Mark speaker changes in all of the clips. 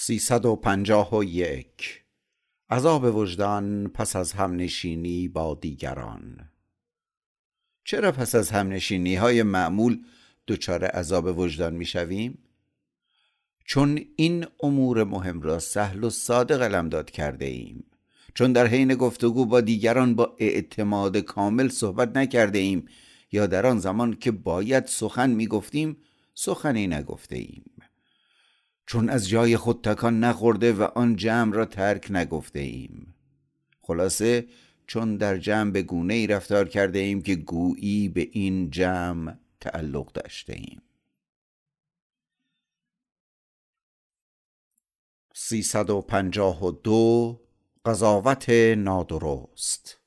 Speaker 1: سیصد و پنجاه و یک. عذاب وجدان پس از همنشینی با دیگران. چرا پس از همنشینی های معمول دچار عذاب وجدان می‌شویم؟ چون این امور مهم را سهل و ساده قلمداد کرده ایم چون در حین گفتگو با دیگران با اعتماد کامل صحبت نکرده ایم یا در آن زمان که باید سخن می‌گفتیم سخنی نگفته ایم چون از جای خود تکان نخورده و آن جمع را ترک نگفته ایم. خلاصه چون در جمع به گونه ای رفتار کرده ایم که گویی به این جمع تعلق داشته ایم. سیصد و پنجاه و دو قضاوت نادرست.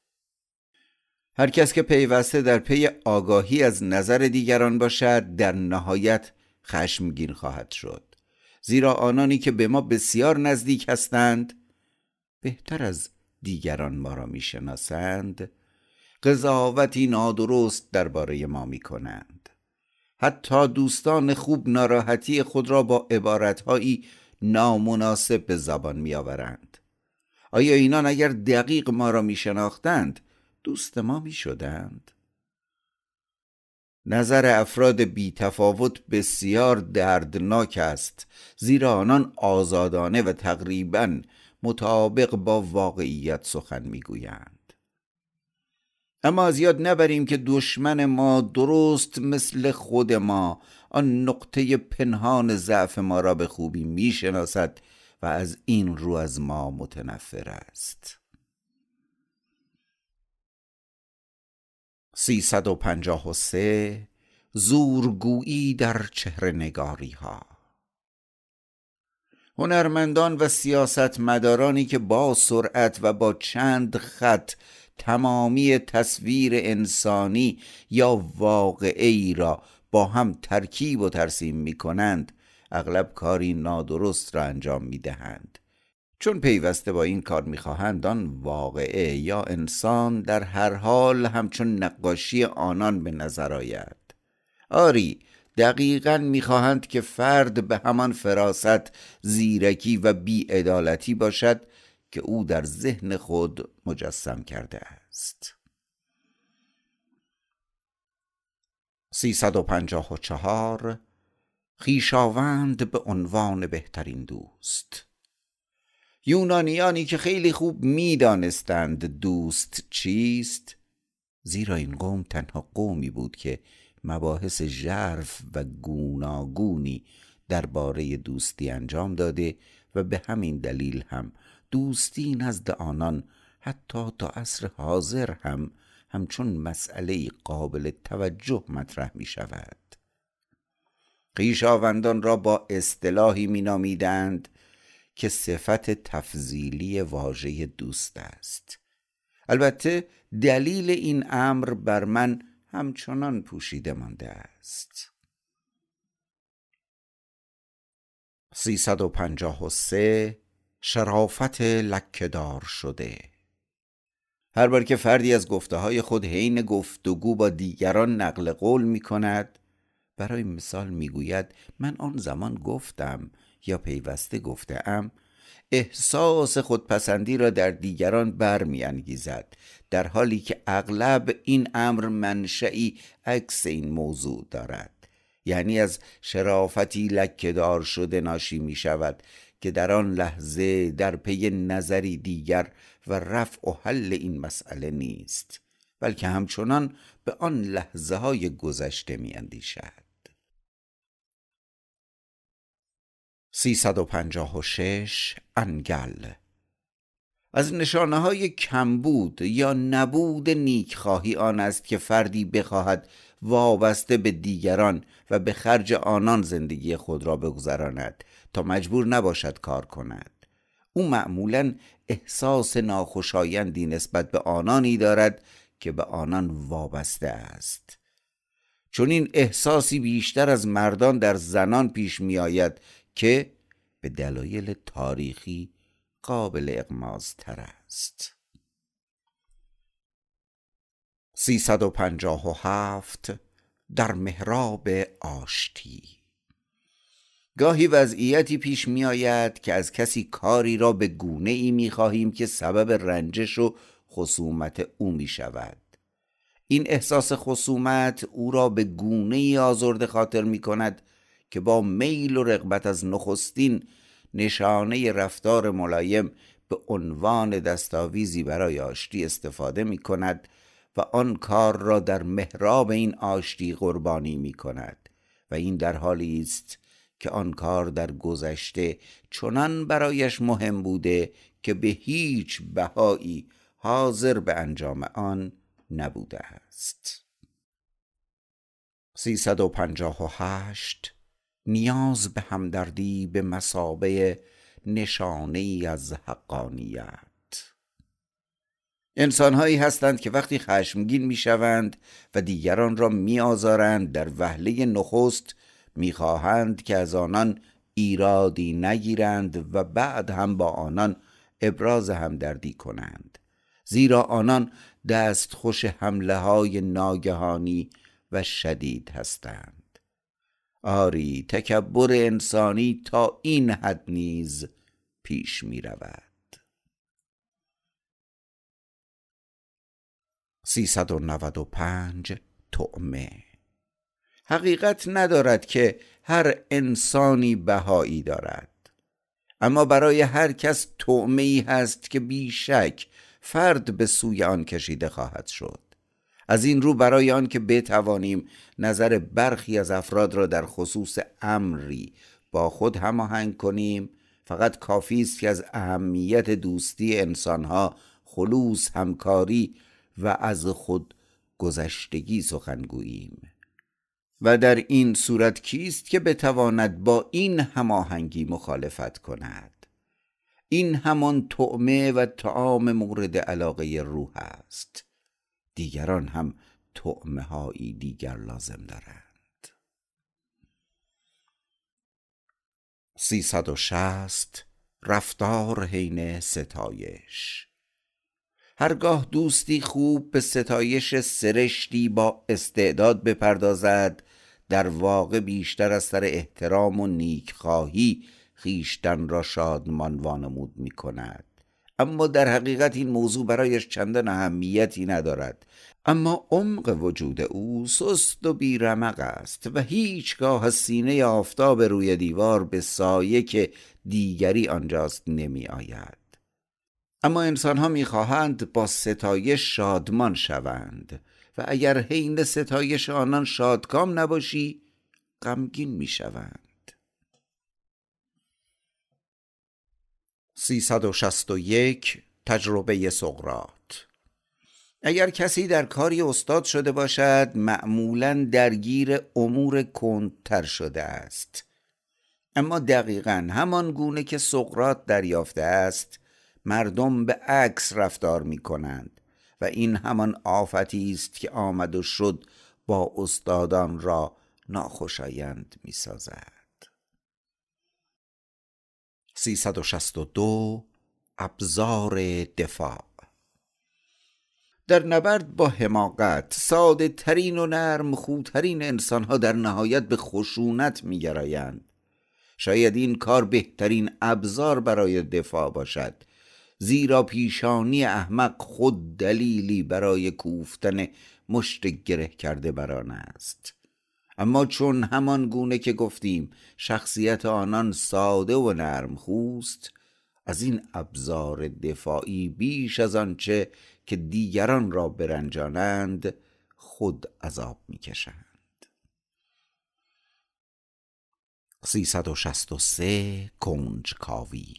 Speaker 1: هر کس که پیوسته در پی آگاهی از نظر دیگران باشد در نهایت خشمگین خواهد شد. زیرا آنانی که به ما بسیار نزدیک هستند بهتر از دیگران ما را می‌شناسند. قضاوتی نادرست درباره ما می کنند حتی دوستان خوب ناراحتی خود را با عبارتهایی نامناسب به زبان می آورند آیا اینان اگر دقیق ما را می شناختند دوست ما می شدند؟ نظر افراد بی تفاوت بسیار دردناک است زیرا آنان آزادانه و تقریبا مطابق با واقعیت سخن می‌گویند. اما از یاد نبریم که دشمن ما درست مثل خود ما آن نقطه پنهان ضعف ما را به خوبی می‌شناسد و از این رو از ما متنفر است. سیصد و پنجاه و سه زورگویی در چهره نگاری ها هنرمندان و سیاستمدارانی که با سرعت و با چند خط تمامی تصویر انسانی یا واقعی را با هم ترکیب و ترسیم می کنند اغلب کاری نادرست را انجام می دهند چون پیوسته با این کار می‌خواهند آن واقعه یا انسان در هر حال همچون نقاشی آنان به نظر آید. آری دقیقا می‌خواهند که فرد به همان فراست زیرکی و بیعدالتی باشد که او در ذهن خود مجسم کرده است. سیصد و پنجاه و چهار خیشاوند به عنوان بهترین دوست. یونانیانی که خیلی خوب می‌دانستند دوست چیست؟ زیرا این قوم تنها قومی بود که مباحث ژرف و گوناگونی درباره دوستی انجام داده و به همین دلیل هم دوستی نزد آنان حتی تا عصر حاضر هم همچون مسئله قابل توجه مطرح می شود قیشاوندان را با اصطلاحی می نامیدند که صفت تفضیلی واژه دوست است. البته دلیل این امر بر من همچنان پوشیده مانده است. سیصد و پنجاه و سه شرافت لکهدار شده. هر بار که فردی از گفته های خود حین گفتگو با دیگران نقل قول می کند برای مثال می‌گوید من آن زمان گفتم یا پیوسته گفتم احساس خودپسندی را در دیگران برمیانگیزد در حالی که اغلب این امر منشعی عکس این موضوع دارد. یعنی از شرافتی لکهدار شده ناشی می شود که در آن لحظه در پی نظری دیگر و رفع و حل این مسئله نیست بلکه همچنان به آن لحظه های گذشته می اندیشد سیصد و پنجاه و شش انگل. از نشانه های کمبود یا نبود نیکخواهی آن است که فردی بخواهد وابسته به دیگران و به خرج آنان زندگی خود را بگذراند تا مجبور نباشد کار کند. او معمولا احساس ناخوشایندی نسبت به آنانی دارد که به آنان وابسته است. چون این احساسی بیشتر از مردان در زنان پیش می آید که به دلایل تاریخی قابل اقماز تر است. سیصد و پنجاه و هفت در محراب آشتی. گاهی وضعیتی پیش می آید که از کسی کاری را به گونه ای می خواهیم که سبب رنجش و خصومت او می شود این احساس خصومت او را به گونه ای آزرده خاطر می کند که با میل و رغبت از نخستین نشانه رفتار ملایم به عنوان دستاویزی برای آشتی استفاده می کند و آن کار را در محراب این آشتی قربانی می کند و این در حالی است که آن کار در گذشته چنان برایش مهم بوده که به هیچ بهایی حاضر به انجام آن نبوده است. 358 نیاز به همدردی به مسابه نشانه ای از حقانیت. انسانهایی هستند که وقتی خشمگین می‌شوند و دیگران را میآزارند در وهله نخست می‌خواهند که از آنان ایرادی نگیرند و بعد هم با آنان ابراز همدردی کنند. زیرا آنان دستخوش حمله های ناگهانی و شدید هستند. آری تکبر انسانی تا این حد نیز پیش می رود. 395 تعمه حقیقت ندارد که هر انسانی بهایی دارد. اما برای هر کس تعمه هست که بیشک فرد به سوی آن کشیده خواهد شد. از این رو برای آن که بتوانیم نظر برخی از افراد را در خصوص امری با خود هماهنگ کنیم فقط کافی است که از اهمیت دوستی انسانها خلوص همکاری و از خود گذشتگی سخنگوییم و در این صورت کیست که بتواند با این هماهنگی مخالفت کند؟ این همان طعمه و تعام مورد علاقه روح است. دیگران هم طعمه هایی دیگر لازم دارند. 360 رفتار حین ستایش. هرگاه دوستی خوب به ستایش سرشتی با استعداد بپردازد در واقع بیشتر از سر احترام و نیکخواهی خیشتن را شادمان وانمود می کند اما در حقیقت این موضوع برایش چندان اهمیتی ندارد. اما عمق وجود او سست و بیرمق است و هیچگاه از سینه آفتاب روی دیوار به سایه که دیگری آنجاست نمی آید. اما انسان ها می‌خواهند با ستایش شادمان شوند و اگر حین ستایش آنان شادکام نباشی غمگین می‌شوند 361 تجربه سقرات اگر کسی در کاری استاد شده باشد معمولا درگیر امور کندتر شده است. اما دقیقا همان گونه که سقرات دریافته است مردم به عکس رفتار می کنند و این همان آفتی است که آمد و شد با استادان را ناخوشایند می سازد 362 ابزار دفاع. در نبرد با حماقت ساده ترین و نرم خودترین انسان ها در نهایت به خشونت می گرایند. شاید این کار بهترین ابزار برای دفاع باشد. زیرا پیشانی احمق خود دلیلی برای کوفتن مشت گره کرده بران است. اما چون همان گونه که گفتیم شخصیت آنان ساده و نرم خوست از این ابزار دفاعی بیش از آنچه که دیگران را برنجانند خود عذاب می‌کشند. 363 کنجکاوی.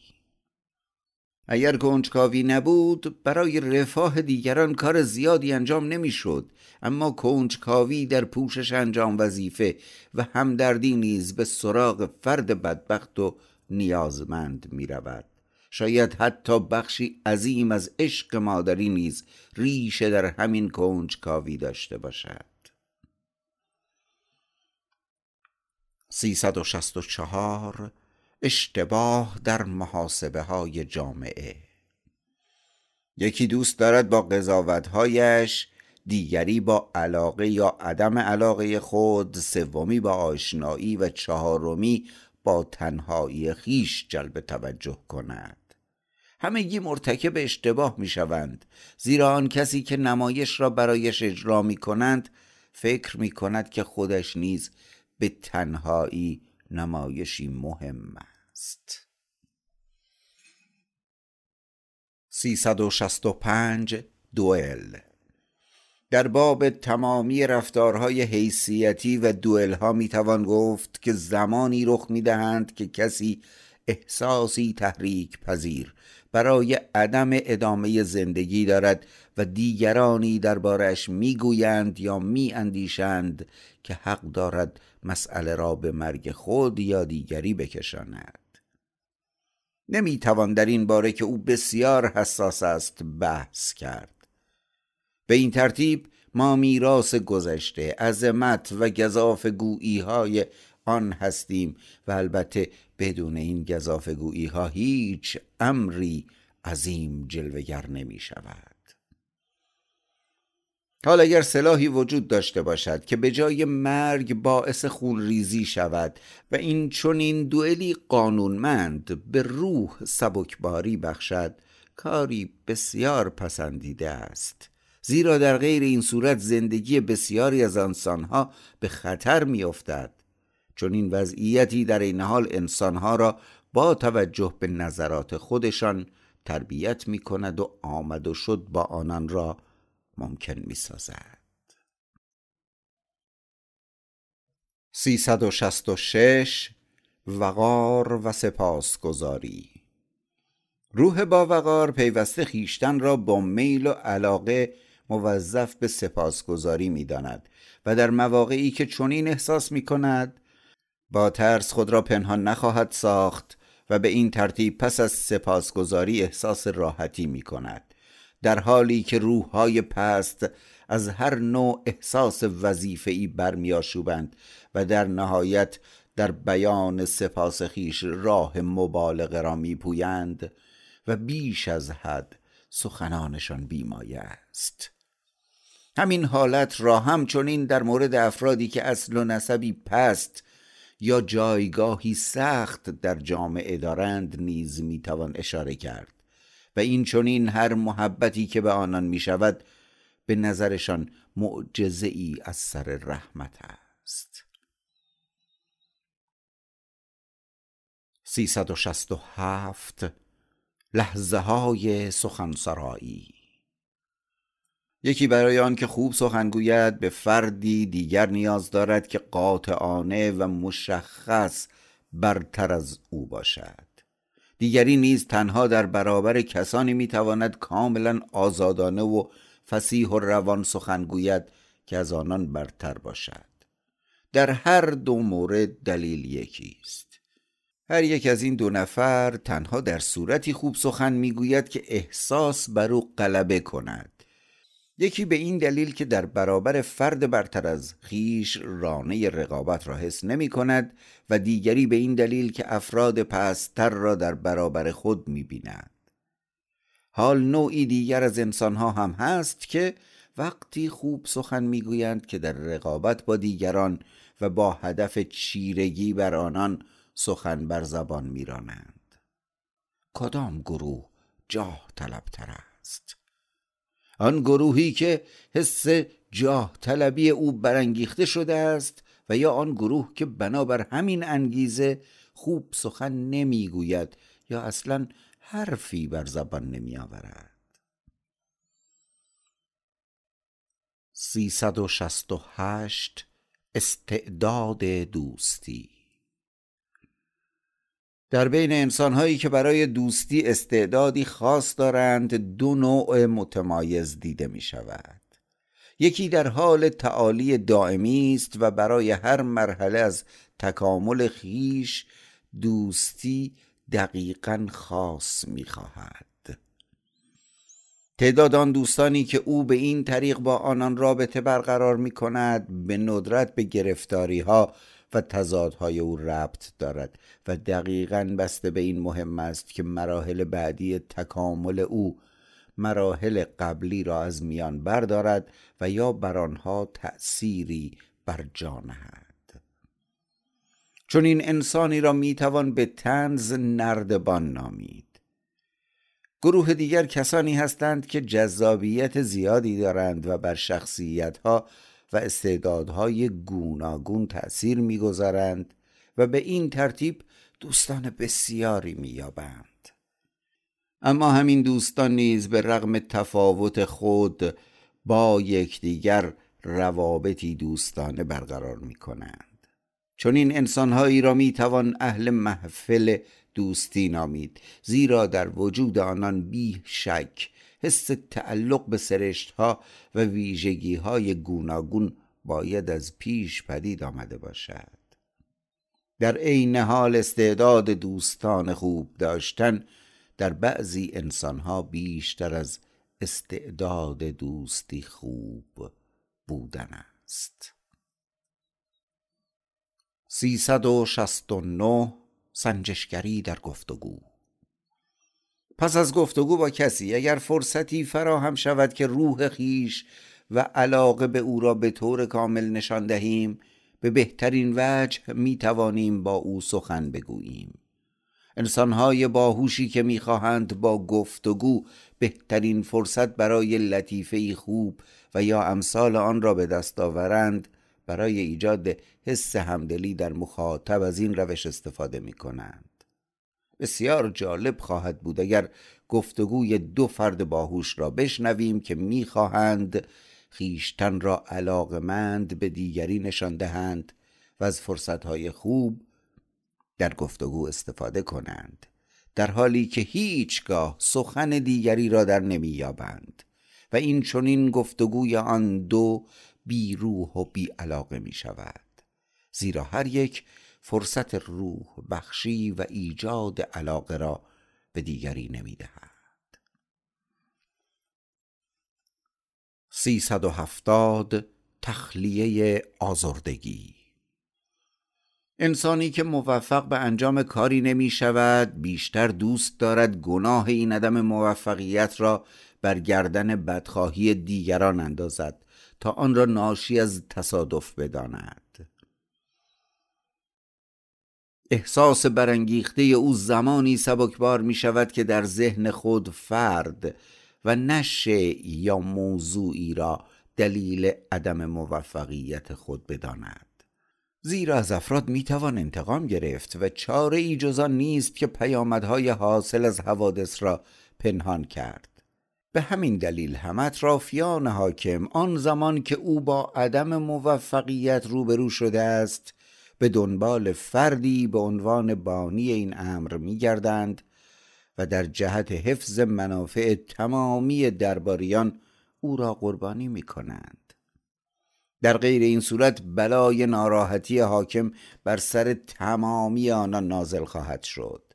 Speaker 1: اگر کنجکاوی نبود برای رفاه دیگران کار زیادی انجام نمی‌شد. اما کنجکاوی در پوشش انجام وظیفه و همدردی نیز به سراغ فرد بدبخت و نیازمند می رود شاید حتی بخشی عظیم از عشق مادری نیز ریشه در همین کنجکاوی داشته باشد. 364 اشتباه در محاسبه های جامعه. یکی دوست دارد با قضاوتهایش دیگری با علاقه یا عدم علاقه خود سومی با آشنایی و چهارمی با تنهایی خیش جلب توجه کند. همگی مرتکب اشتباه می شوند زیرا آن کسی که نمایش را برایش اجرا می کنند فکر می کند که خودش نیز به تنهایی نمایشی مهم است. 365 دوئل در باب تمامی رفتارهای حیثیتی و دوئل ها می توان گفت که زمانی رخ می دهند که کسی احساسی تحریک پذیر برای عدم ادامه زندگی دارد و دیگرانی دربارش می‌گویند یا میاندیشند که حق دارد مسئله را به مرگ خود یا دیگری بکشاند. نمی‌توان در این باره که او بسیار حساس است بحث کرد. به این ترتیب ما میراث گذشته عظمت و گذاف گویی های آن هستیم و البته بدون این گذافگویی ها هیچ امری عظیم جلوگر نمی شود حال اگر سلاحی وجود داشته باشد که به جای مرگ باعث خونریزی شود و این چون این دوئلی قانونمند به روح سبکباری بخشد کاری بسیار پسندیده است. زیرا در غیر این صورت زندگی بسیاری از انسانها به خطر میافتد. چون این وضعیتی در این حال انسانها را با توجه به نظرات خودشان تربیت می کند و آمد و شد با آنان را ممکن می سازد 366 وقار و سپاسگزاری. روح با وقار پیوسته خیشتن را با میل و علاقه موظف به سپاسگزاری می داند و در مواقعی که چنین احساس می کند با ترس خود را پنهان نخواهد ساخت و به این ترتیب پس از سپاسگزاری احساس راحتی می کند در حالی که روحهای پست از هر نوع احساس وظیفه‌ای برمیآشوبند و در نهایت در بیان سپاس خیش راه مبالغه را میپویند و بیش از حد سخنانشان بیمایه است. همین حالت را همچنین در مورد افرادی که اصل و نسبی پست یا جایگاهی سخت در جامعه دارند نیز می‌توان اشاره کرد و این چونین هر محبتی که به آنان می شود به نظرشان معجزه ای از سر رحمت است. 367 لحظه های سخنسرایی. یکی برای آن که خوب سخن گوید به فردی دیگر نیاز دارد که قاطعانه و مشخص برتر از او باشد. دیگری نیز تنها در برابر کسانی می‌تواند کاملا آزادانه و فسیح و روان سخن گوید که از آنان برتر باشد. در هر دو مورد دلیل یکی است هر یک از این دو نفر تنها در صورتی خوب سخن می‌گوید که احساس بر او غلبه کند یکی به این دلیل که در برابر فرد برتر از خیش رانه رقابت را حس نمی کند و دیگری به این دلیل که افراد پستر را در برابر خود می بیند. حال نوعی دیگر از انسانها هم هست که وقتی خوب سخن می‌گویند که در رقابت با دیگران و با هدف چیرگی بر آنان سخن بر زبان میرانند. کدام گروه جاه طلبتر است؟ آن گروهی که حس جاه طلبی او برانگیخته شده است و یا آن گروه که بنابر همین انگیزه خوب سخن نمی‌گوید یا اصلا حرفی بر زبان نمی آورد 368 استعداد دوستی در بین انسانهایی که برای دوستی استعدادی خاص دارند دو نوع متمایز دیده می شود یکی در حال تعالی دائمی است و برای هر مرحله از تکامل خیش دوستی دقیقا خاص می خواهد تعداد آن دوستانی که او به این طریق با آنان رابطه برقرار می کند به ندرت به گرفتاری ها و تضادهای او ربط دارد و دقیقا بسته به این مهم است که مراحل بعدی تکامل او مراحل قبلی را از میان بردارد و یا بر آنها تأثیری بر جا نهد. چون این انسانی را می‌توان به تنز نردبان نامید. گروه دیگر کسانی هستند که جذابیت زیادی دارند و بر شخصیتها و استعدادهای گوناگون تأثیر می‌گذارند و به این ترتیب دوستان بسیاری مییابند. اما همین دوستان نیز به رغم تفاوت خود با یکدیگر روابطی دوستانه برقرار می کنند چون این انسانهایی را می توان اهل محفل دوستی نامید زیرا در وجود آنان بی شک حس تعلق به سرشت ها و ویژگی های گوناگون باید از پیش پدید آمده باشد. در عین حال استعداد دوستان خوب داشتن در بعضی انسانها بیشتر از استعداد دوستی خوب بودن است. سیصد و شست و نه سنجشگری در گفتگو پس از گفتگو با کسی اگر فرصتی فراهم شود که روح خیش و علاقه به او را به طور کامل نشان دهیم به بهترین وجه می توانیم با او سخن بگوییم انسانهای باهوشی که می‌خواهند با گفتگو بهترین فرصت برای لطیفه خوب و یا امثال آن را به دست آورند برای ایجاد حس همدلی در مخاطب از این روش استفاده می کنند. بسیار جالب خواهد بود اگر گفتگوی دو فرد باهوش را بشنویم که می‌خواهند خیشتن را علاقمند به دیگری نشان دهند و از فرصتهای خوب در گفتگو استفاده کنند در حالی که هیچگاه سخن دیگری را در نمییابند و این چنین گفتگوی آن دو بی روح و بی علاقه می شود زیرا هر یک فرصت روح بخشی و ایجاد علاقه را به دیگری نمی دهد سیصد و هفتاد تخلیه آزردگی. انسانی که موفق به انجام کاری نمی شود بیشتر دوست دارد گناه این عدم موفقیت را بر گردن بدخواهی دیگران اندازد تا آن را ناشی از تصادف بداند. احساس برانگیخته او زمانی سبکبار می شود که در ذهن خود فرد و نشه یا موضوعی را دلیل عدم موفقیت خود بداند. زیرا از افراد می‌توان انتقام گرفت و چاره ای جزان نیست که پیامدهای حاصل از حوادث را پنهان کرد. به همین دلیل هم اطرافیان حاکم آن زمان که او با عدم موفقیت روبرو شده است به دنبال فردی به عنوان بانی این امر میگردند و در جهت حفظ منافع تمامی درباریان او را قربانی می کنند در غیر این صورت بلای ناراحتی حاکم بر سر تمامی آنان نازل خواهد شد.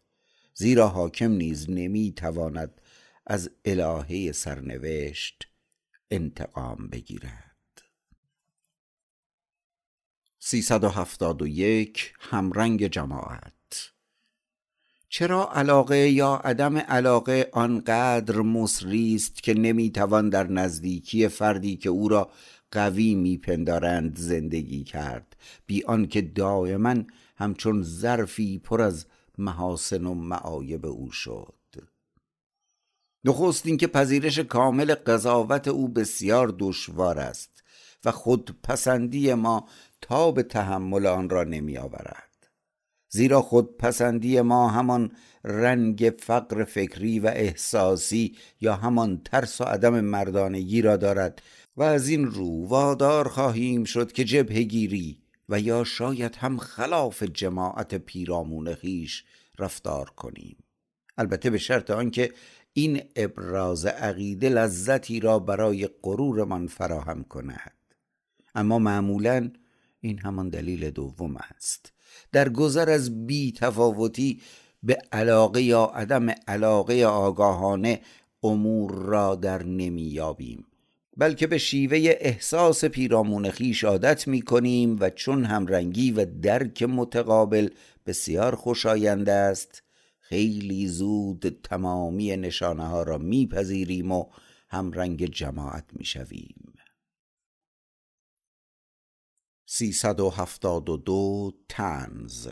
Speaker 1: زیرا حاکم نیز نمی تواند از الهه سرنوشت انتقام بگیرد. یک همرنگ جماعت. چرا علاقه یا عدم علاقه آنقدر مصری است که نمی‌توان در نزدیکی فردی که او را قوی میپندارند زندگی کرد بی آنکه دائما همچون ظرفی پر از محاسن و معایب او شد؟ نخست اینکه پذیرش کامل قضاوت او بسیار دشوار است و خود پسندی ما تا به تحمل آن را نمی آورد. زیرا خود پسندی ما همان رنگ فقر فکری و احساسی یا همان ترس و عدم مردانگی را دارد و از این رو وادار خواهیم شد که جبه گیری و یا شاید هم خلاف جماعت پیرامون خیش رفتار کنیم. البته به شرط آنکه این ابراز عقیده لذتی را برای غرورمان فراهم کند. اما معمولا این همان دلیل دوم است در گذر از بی تفاوتی به علاقه یا عدم علاقه آگاهانه امور را در نمییابیم بلکه به شیوه احساس پیرامون خیش عادت می کنیم و چون همرنگی و درک متقابل بسیار خوشایند است خیلی زود تمامی نشانه ها را میپذیریم و هم رنگ جماعت می شویم. 372 تنز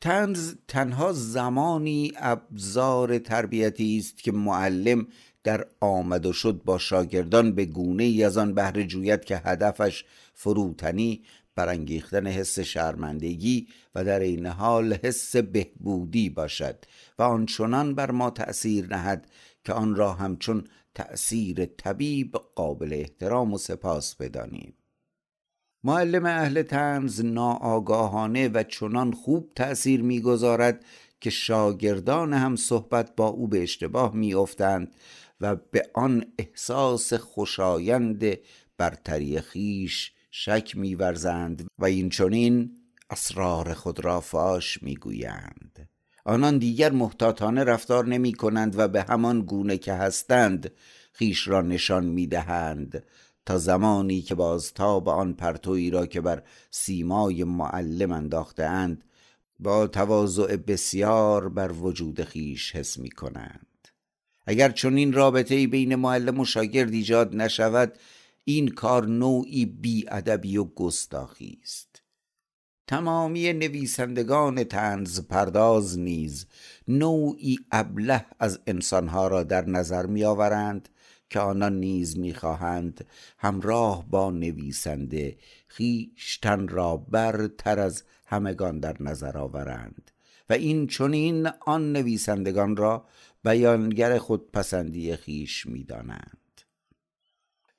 Speaker 1: تنز تنها زمانی ابزار تربیتی است که معلم در آمد و شد با شاگردان به گونه ای از آن بهره جوید که هدفش فروتنی برانگیختن حس شرمندگی و در این حال حس بهبودی باشد و آنچنان بر ما تأثیر نهد که آن را همچون تأثیر طبیب قابل احترام و سپاس بدانیم. معلم اهل تنز ناآگاهانه و چنان خوب تأثیر می‌گذارد که شاگردان هم صحبت با او به اشتباه میافتند و به آن احساس خوشایند برتری خیش شک میورزند و این چونین اسرار خود را فاش می‌گویند. آنان دیگر محتاطانه رفتار نمی کنند و به همان گونه که هستند خیش را نشان می دهند تا زمانی که بازتاب آن پرتویی را که بر سیمای معلم انداخته اند با تواضع بسیار بر وجود خیش حس می کنند اگر چون این رابطه بین معلم و شاگرد ایجاد نشود این کار نوعی بیادبی و گستاخی است. تمامی نویسندگان تنز پرداز نیز نوعی ابله از انسانها را در نظر میآورند که آنان نیز می‌خواهند همراه با نویسنده خیشتن را برتر از همگان در نظر آورند و این چونین آن نویسندگان را بیانگر خودپسندی خیش می‌دانند.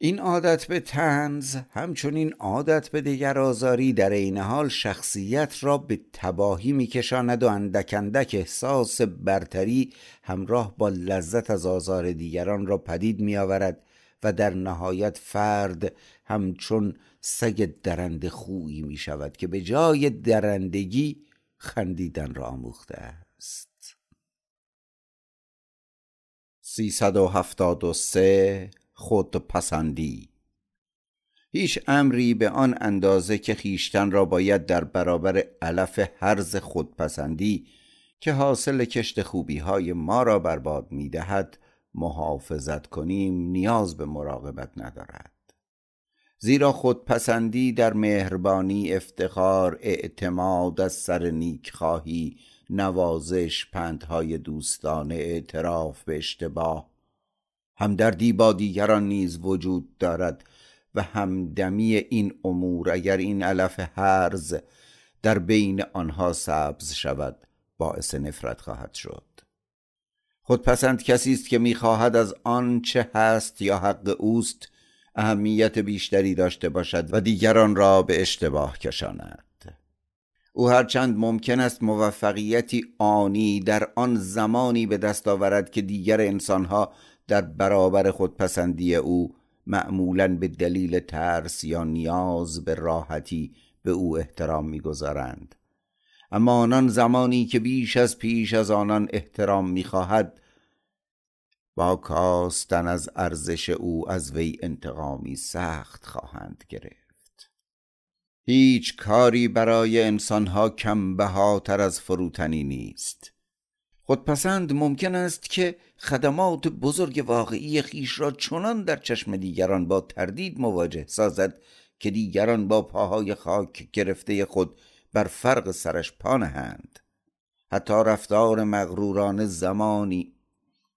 Speaker 1: این عادت به تنز همچنین عادت به دیگر آزاری در عین حال شخصیت را به تباهی میکشاند و اندک اندک احساس برتری همراه با لذت از آزار دیگران را پدید میآورد و در نهایت فرد همچون سگ درنده خویی می شود که به جای درندگی خندیدن را آموخته است. 373 خودپسندی هیچ امری به آن اندازه که خیشتن را باید در برابر علف حرز خودپسندی که حاصل کشت خوبی های ما را برباد می دهد محافظت کنیم نیاز به مراقبت ندارد. زیرا خودپسندی در مهربانی افتخار اعتماد از سر نیک خواهی نوازش پندهای دوستانه اعتراف به اشتباه همدردی با دیگران نیز وجود دارد و همدمی این امور اگر این علف هرز در بین آنها سبز شود باعث نفرت خواهد شد. خودپسند کسی است که می‌خواهد از آن چه هست یا حق اوست اهمیت بیشتری داشته باشد و دیگران را به اشتباه کشاند. او هرچند ممکن است موفقیتی آنی در آن زمانی به دست آورد که دیگر انسانها در برابر خودپسندی او معمولا به دلیل ترس یا نیاز به راحتی به او احترام می‌گذارند. اما آنان زمانی که بیش از پیش از آنان احترام می‌خواهد با کاستن از ارزش او از وی انتقامی سخت خواهند گرفت. هیچ کاری برای انسانها کم بهاتر از فروتنی نیست. خودپسند ممکن است که خدمات بزرگ واقعی خیش را چنان در چشم دیگران با تردید مواجه سازد که دیگران با پاهای خاک گرفته خود بر فرق سرش پا نهند حتی رفتار مغروران زمانی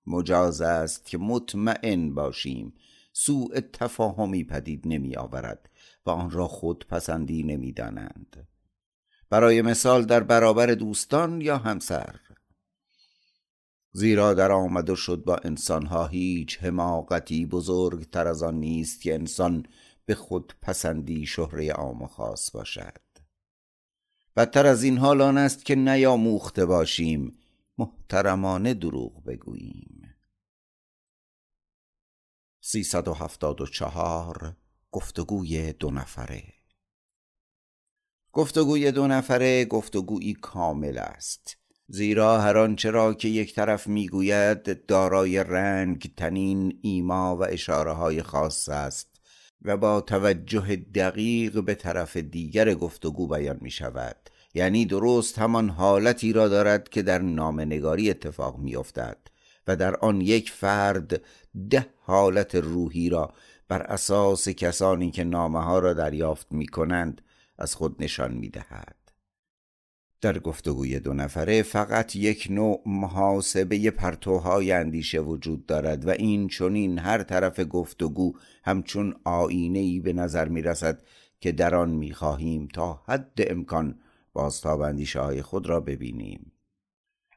Speaker 1: مجاز است که مطمئن باشیم سوء تفاهمی پدید نمی آورد و آن را خود پسندی نمی دانند. برای مثال در برابر دوستان یا همسر زیرا در آمد و شد با انسانها هیچ حماقتی بزرگتر از آن نیست که انسان به خود پسندی شهره عام و خاص باشد. بدتر از این حال آن است که نیاموخته باشیم محترمانه دروغ بگوییم. 374 گفتگوی دو نفره. گفتگوی دو نفره گفتگویی کامل است. زیرا هر آنچه را که یک طرف می‌گوید دارای رنگ تنین ایما و اشاره های خاص است و با توجه دقیق به طرف دیگر گفتگو بیان می شود یعنی درست همان حالتی را دارد که در نامنگاری اتفاق می افتد و در آن یک فرد ده حالت روحی را بر اساس کسانی که نامه ها را دریافت می کنند از خود نشان می دهد در گفتگوی دو نفره فقط یک نوع محاسبه پرتوهای اندیشه وجود دارد و این چونین هر طرف گفتگو همچون آینه ای به نظر می رسد که در آن می خواهیم تا حد امکان بازتاب اندیشه های خود را ببینیم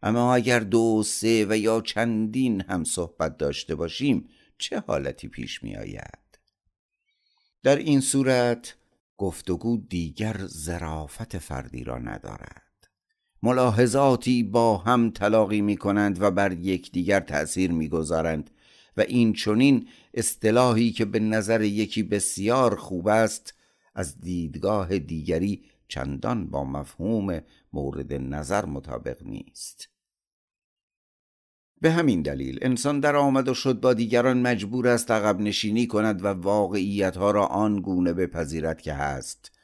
Speaker 1: اما اگر دو سه و یا چندین هم صحبت داشته باشیم چه حالتی پیش می آید؟ در این صورت گفتگو دیگر زرافت فردی را ندارد ملاحظاتی با هم تلاقی می کنند و بر یکدیگر تأثیر می گذارند و این چونین اصطلاحی که به نظر یکی بسیار خوب است از دیدگاه دیگری چندان با مفهوم مورد نظر مطابق نیست. به همین دلیل انسان در آمد و شد با دیگران مجبور است عقب نشینی کند و واقعیتها را آن گونه بپذیرد که هست.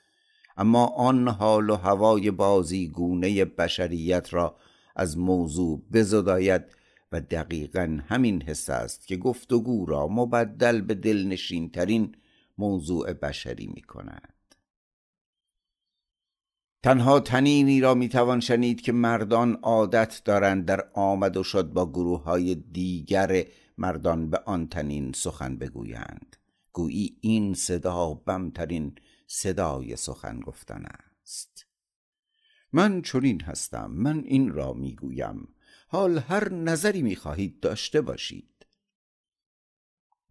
Speaker 1: اما آن حال و هوای بازی گونه بشریت را از موضوع بزداید و دقیقا همین حس است که گفتگو را مبدل به دلنشین ترین موضوع بشری می کند. تنها تنینی را می توان شنید که مردان عادت دارند در آمد و شد با گروه های دیگر مردان به آن تنین سخن بگویند. گویی این صدا بمترین صدای سخن گفتن است. من چنین هستم من این را می‌گویم. حال هر نظری می‌خواهید داشته باشید.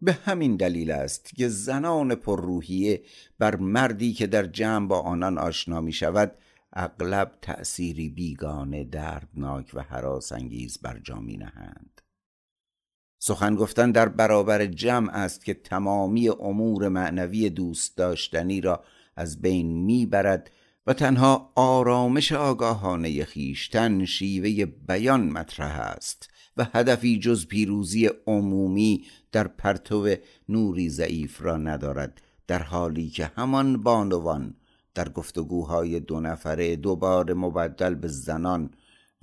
Speaker 1: به همین دلیل است که زنان پرروحیه بر مردی که در جمع با آنان آشنا می شود اغلب تأثیری بیگانه دردناک و انگیز بر جا می نهند سخن گفتن در برابر جمع است که تمامی امور معنوی دوست داشتنی را از بین می‌برد و تنها آرامش آگاهانه خیشتن شیوه بیان مطرح است و هدفی جز پیروزی عمومی در پرتو نوری ضعیف را ندارد در حالی که همان بانوان در گفتگوهای دو نفره دوباره مبدل به زنان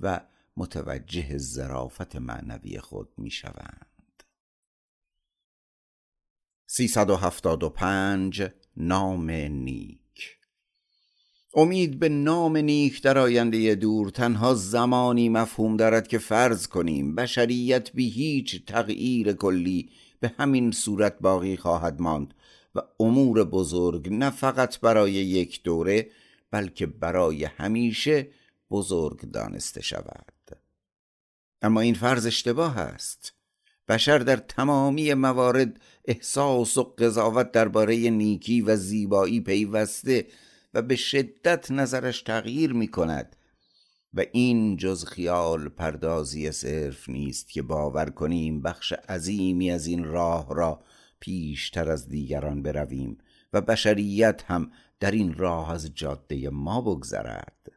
Speaker 1: و متوجه زرافت معنوی خود می شوند. 375 نام نیک. امید به نام نیک در آینده دور تنها زمانی مفهوم دارد که فرض کنیم بشریت بی هیچ تغییر کلی به همین صورت باقی خواهد ماند و امور بزرگ نه فقط برای یک دوره بلکه برای همیشه بزرگ دانسته شود. اما این فرض اشتباه است. بشر در تمامی موارد احساس و قضاوت درباره نیکی و زیبایی پیوسته و به شدت نظرش تغییر می کند و این جز خیال پردازی صرف نیست که باور کنیم بخش عظیمی از این راه را پیشتر از دیگران برویم و بشریت هم در این راه از جاده ما بگذرد.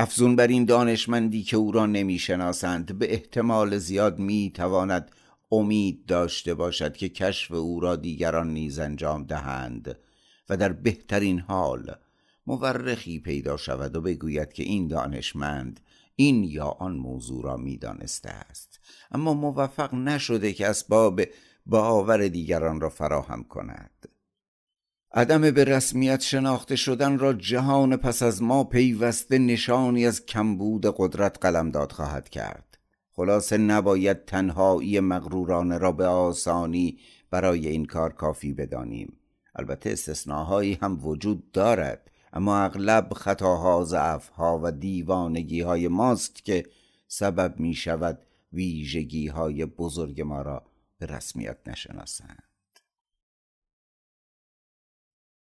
Speaker 1: افزون بر این دانشمندی که او را نمی‌شناسند به احتمال زیاد می‌تواند امید داشته باشد که کشف او را دیگران نیز انجام دهند و در بهترین حال مورخی پیدا شود و بگوید که این دانشمند این یا آن موضوع را می‌دانسته است. اما موفق نشده که اسباب باور دیگران را فراهم کند. عدم به رسمیت شناخته شدن را جهان پس از ما پیوسته نشانی از کمبود قدرت قلمداد خواهد کرد. خلاصه نباید تنهایی مغرورانه را به آسانی برای این کار کافی بدانیم. البته استثناهایی هم وجود دارد اما اغلب خطاها ضعفها و دیوانگی های ماست که سبب می شود ویژگی های بزرگ ما را به رسمیت نشناسند.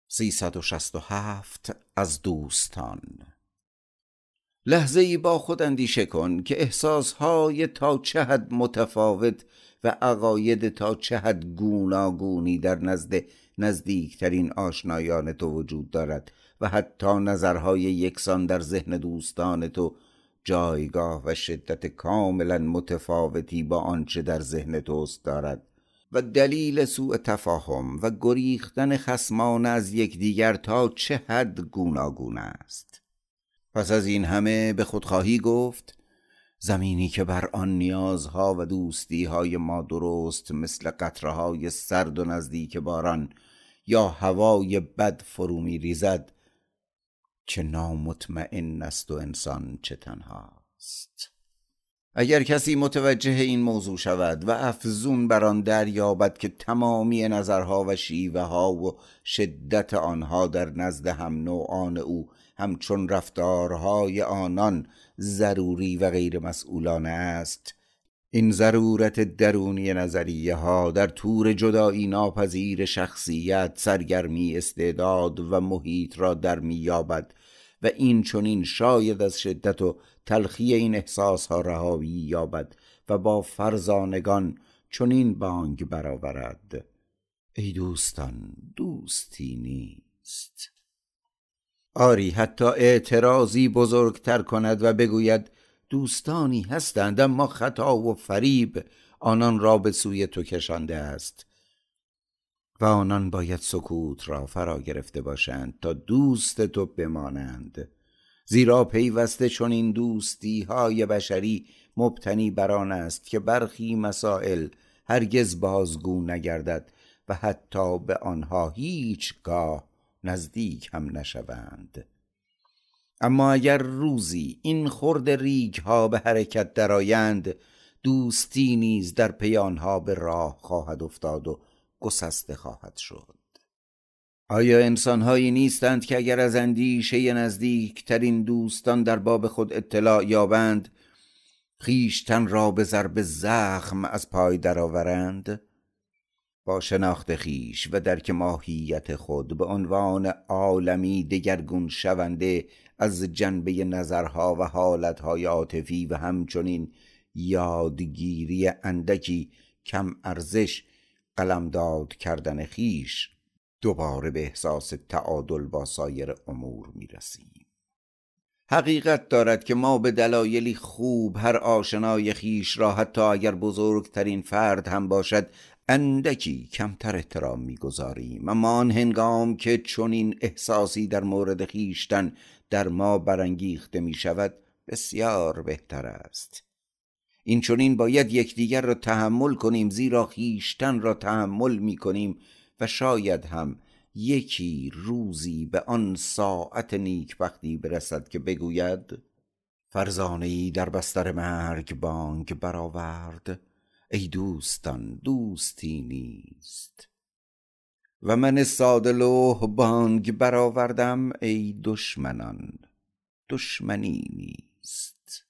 Speaker 1: 367 از دوستان. لحظه ای با خود اندیشه کن که احساسهای تا چه حد متفاوت و عقاید تا چه حد گوناگونی در نزد نزدیکترین آشنایان تو وجود دارد و حتی نظرهای یکسان در ذهن دوستان تو جایگاه و شدت کاملا متفاوتی با آنچه در ذهن توست دارد. و دلیل سوء تفاهم و گریختن خسمان از یکدیگر تا چه حد گوناگون است. پس از این همه به خودخواهی گفت زمینی که بر آن نیازها و دوستیهای ما درست مثل قطرهای سرد و نزدیک باران یا هوای بد فرو می ریزد که نامطمئن است و انسان چه تنهاست. اگر کسی متوجه این موضوع شود و افزون بر آن دریابد که تمامی نظرها و شیوه ها و شدت آنها در نزد هم نوعان او همچون رفتارهای آنان ضروری و غیر مسئولانه است. این ضرورت درونی نظریه ها در طور جدایی ناپذیر شخصیت سرگرمی استعداد و محیط را در میابد و این چونین شاید از شدت و تلخی این احساس ها رهایی یابد و با فرزانگان چنین بانگ برآورد. ای دوستان دوستی نیست. آری حتی اعتراضی بزرگتر کند و بگوید دوستانی هستند اما خطا و فریب آنان را به سوی تو کشانده است. و آنان باید سکوت را فرا گرفته باشند تا دوست تو بمانند. زیرا پیوسته چون این دوستی های بشری مبتنی بر آن است که برخی مسائل هرگز بازگو نگردد و حتی به آنها هیچگاه نزدیک هم نشوند. اما اگر روزی این خرد ریگ ها به حرکت درآیند دوستی نیز در پی آنها به راه خواهد افتاد و گسسته خواهد شد. آیا انسانهایی نیستند که اگر از اندیشه نزدیکترین دوستان در باب خود اطلاع یابند خیشتن را به ضرب زخم از پای درآورند؟ با شناخت خیش و درک ماهیت خود به عنوان عالمی دگرگون شونده از جنبه نظرها و حالتهای عاطفی و همچنین یادگیری اندکی کم ارزش قلمداد کردن خیش دوباره به احساس تعادل با سایر امور می رسیم حقیقت دارد که ما به دلایلی خوب هر آشنای خیش را حتی اگر بزرگترین فرد هم باشد اندکی کمتر احترام می‌گذاریم. اما آن هنگام که چنین احساسی در مورد خیشتن در ما برانگیخته می شود بسیار بهتر است. این چنین باید یکدیگر را تحمل کنیم زیرا خیشتن را تحمل می کنیم و شاید هم یکی روزی به آن ساعت نیکبختی برسد که بگوید فرزانه ای در بستر مرگ بانگ برآورد. ای دوستان دوستی نیست. و من ساده لوح بانگ برآوردم ای دشمنان دشمنی نیست.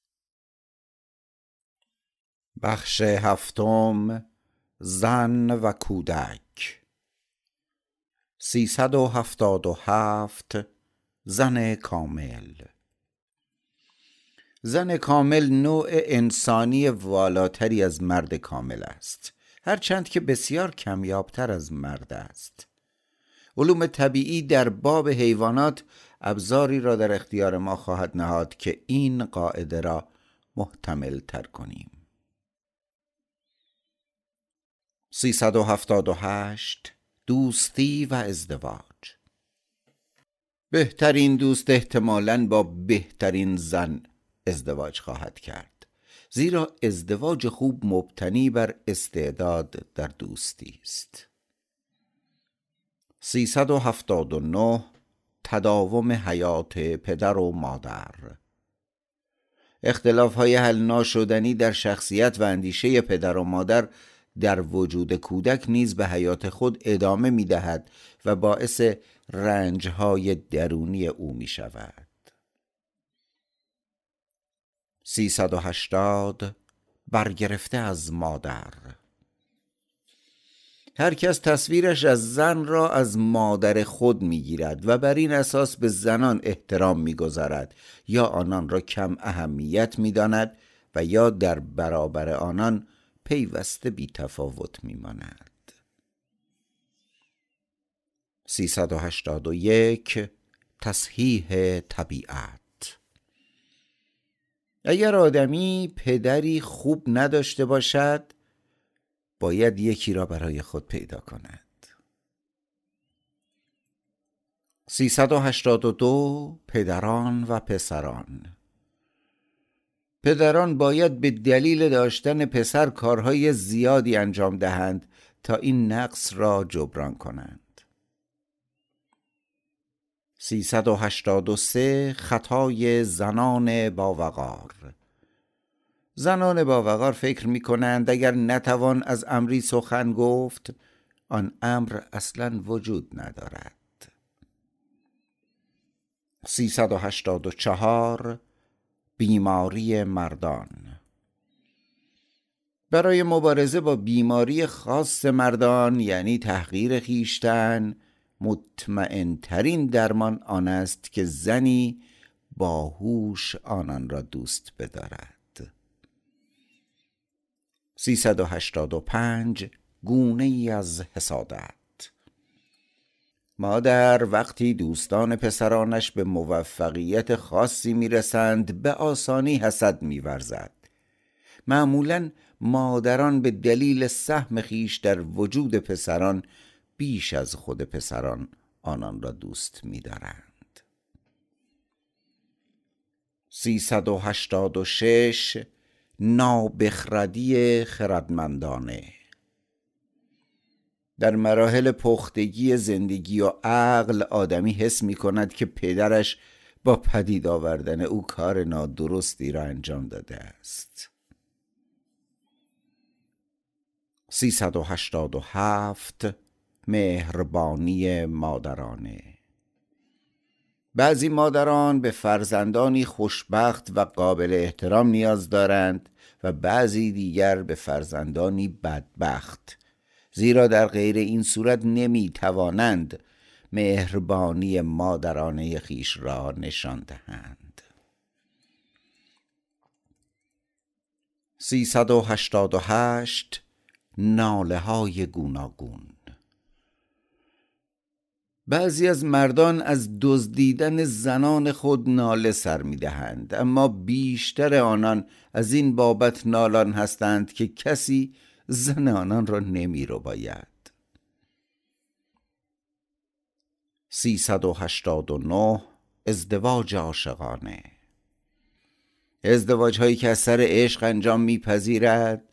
Speaker 1: بخش هفتم زن و کودک. سیصد و هفتاد و هفت. زن کامل. زن کامل نوع انسانی والاتری از مرد کامل است هرچند که بسیار کمیابتر از مرد است. علوم طبیعی در باب حیوانات ابزاری را در اختیار ما خواهد نهاد که این قاعده را محتمل تر کنیم 378 دوستی و ازدواج. بهترین دوست احتمالا با بهترین زن ازدواج خواهد کرد. زیرا ازدواج خوب مبتنی بر استعداد در دوستی است. 379 تداوم حیات پدر و مادر. اختلاف های حل ناشدنی در شخصیت و اندیشه پدر و مادر در وجود کودک نیز به حیات خود ادامه می دهد و باعث رنجهای درونی او می شود 380 برگرفته از مادر. هر کس تصویرش از زن را از مادر خود می‌گیرد و بر این اساس به زنان احترام می‌گذارد. یا آنان را کم اهمیت می‌داند و یا در برابر آنان پیوسته بی تفاوت میماند. 381 تصحیح طبیعت. اگر آدمی پدری خوب نداشته باشد باید یکی را برای خود پیدا کند. 382 پدران و پسران. پدران باید به دلیل داشتن پسر کارهای زیادی انجام دهند تا این نقص را جبران کنند. 383 خطای زنان باوقار. زنان باوقار فکر می کنند اگر نتوان از امری سخن گفت آن امر اصلا وجود ندارد. 384 بیماری مردان. برای مبارزه با بیماری خاص مردان یعنی تحقیر خیشتن مطمئن ترین درمان آن است که زنی باهوش آنان را دوست بدارد. 385 گونه ای از حسادت. مادر وقتی دوستان پسرانش به موفقیت خاصی می‌رسند به آسانی حسد میورزد معمولا مادران به دلیل سهم خیش در وجود پسران بیش از خود پسران آنان را دوست می‌دارند. 386 نابخردی خردمندانه در مراحل پختگی زندگی و عقل آدمی حس می کند که پدرش با پدید آوردن او کار نادرستی را انجام داده است. 387 مهربانی مادرانه. بعضی مادران به فرزندانی خوشبخت و قابل احترام نیاز دارند و بعضی دیگر به فرزندانی بدبخت. زیرا در غیر این صورت نمی توانند مهربانی مادرانه خیش را نشان دهند. 388 ناله های گوناگون. بعضی از مردان از دزدیدن زنان خود ناله سر می‌دهند اما بیشتر آنان از این بابت نالان هستند که کسی زن آنان را نمی رو باید 389 ازدواج عاشقانه. ازدواج هایی که از سر عشق انجام میپذیرد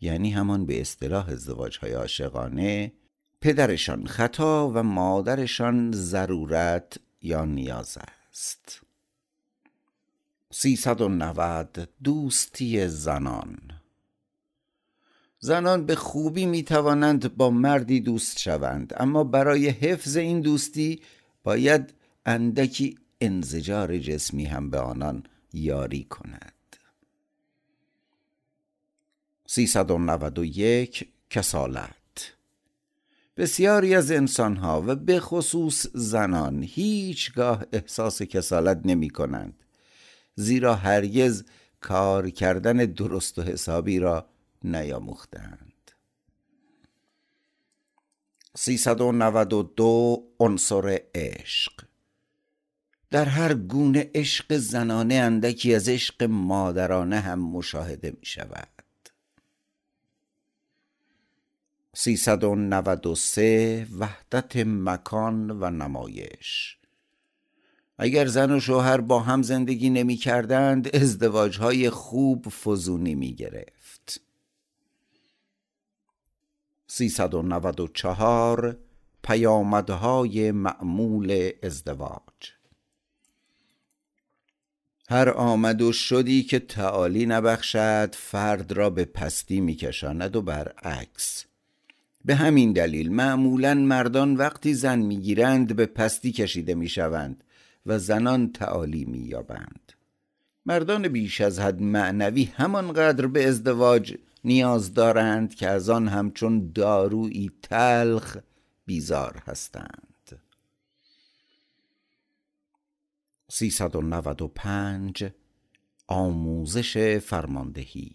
Speaker 1: یعنی همان به اصطلاح ازدواج های عاشقانه پدرشان خطا و مادرشان ضرورت یا نیاز است. 390 دوستی زنان. زنان به خوبی می توانند با مردی دوست شوند اما برای حفظ این دوستی باید اندکی انزجار جسمی هم به آنان یاری کند. 391 کسالت. بسیاری از انسانها و به خصوص زنان هیچگاه احساس کسالت نمی کنند زیرا هرگز کار کردن درست و حسابی را نیاموختند. 392 عنصر عشق. در هر گونه عشق زنانه اندکی از عشق مادرانه هم مشاهده می شود 393 وحدت مکان و نمایش. اگر زن و شوهر با هم زندگی نمی کردند ازدواج های خوب فزونی می گرفت 394 پیامدهای معمول ازدواج. هر آمد و شدی که تعالی نبخشد فرد را به پستی میکشاند و برعکس. به همین دلیل معمولا مردان وقتی زن می‌گیرند به پستی کشیده می‌شوند و زنان تعالی مییابند. مردان بیش از حد معنوی همانقدر به ازدواج نیاز دارند که از آن همچون دارویی تلخ بیزار هستند. 395 آموزش فرماندهی.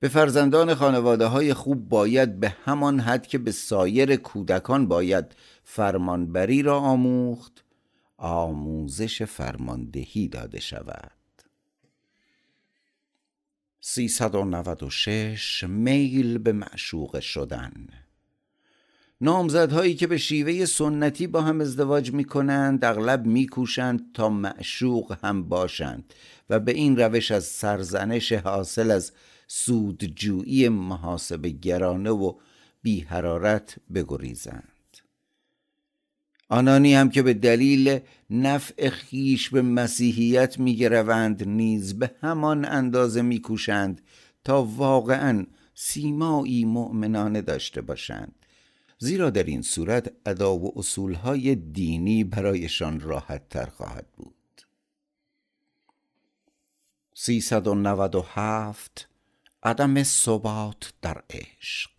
Speaker 1: به فرزندان خانواده های خوب باید به همان حد که به سایر کودکان باید فرمانبری را آموخت آموزش فرماندهی داده شود. 396 میل به معشوق شدن. نامزدهایی که به شیوه سنتی با هم ازدواج می کنند اغلب می کوشند تا معشوق هم باشند و به این روش از سرزنش حاصل از سودجویی محاسب گرانه و بی حرارت بگریزند. آنانی هم که به دلیل نفع خیش به مسیحیت میگروند نیز به همان اندازه میکوشند تا واقعا سیمایی مؤمنانه داشته باشند. زیرا در این صورت ادا و اصولهای دینی برایشان راحت تر خواهد بود. 397 عدم ثبات در عشق.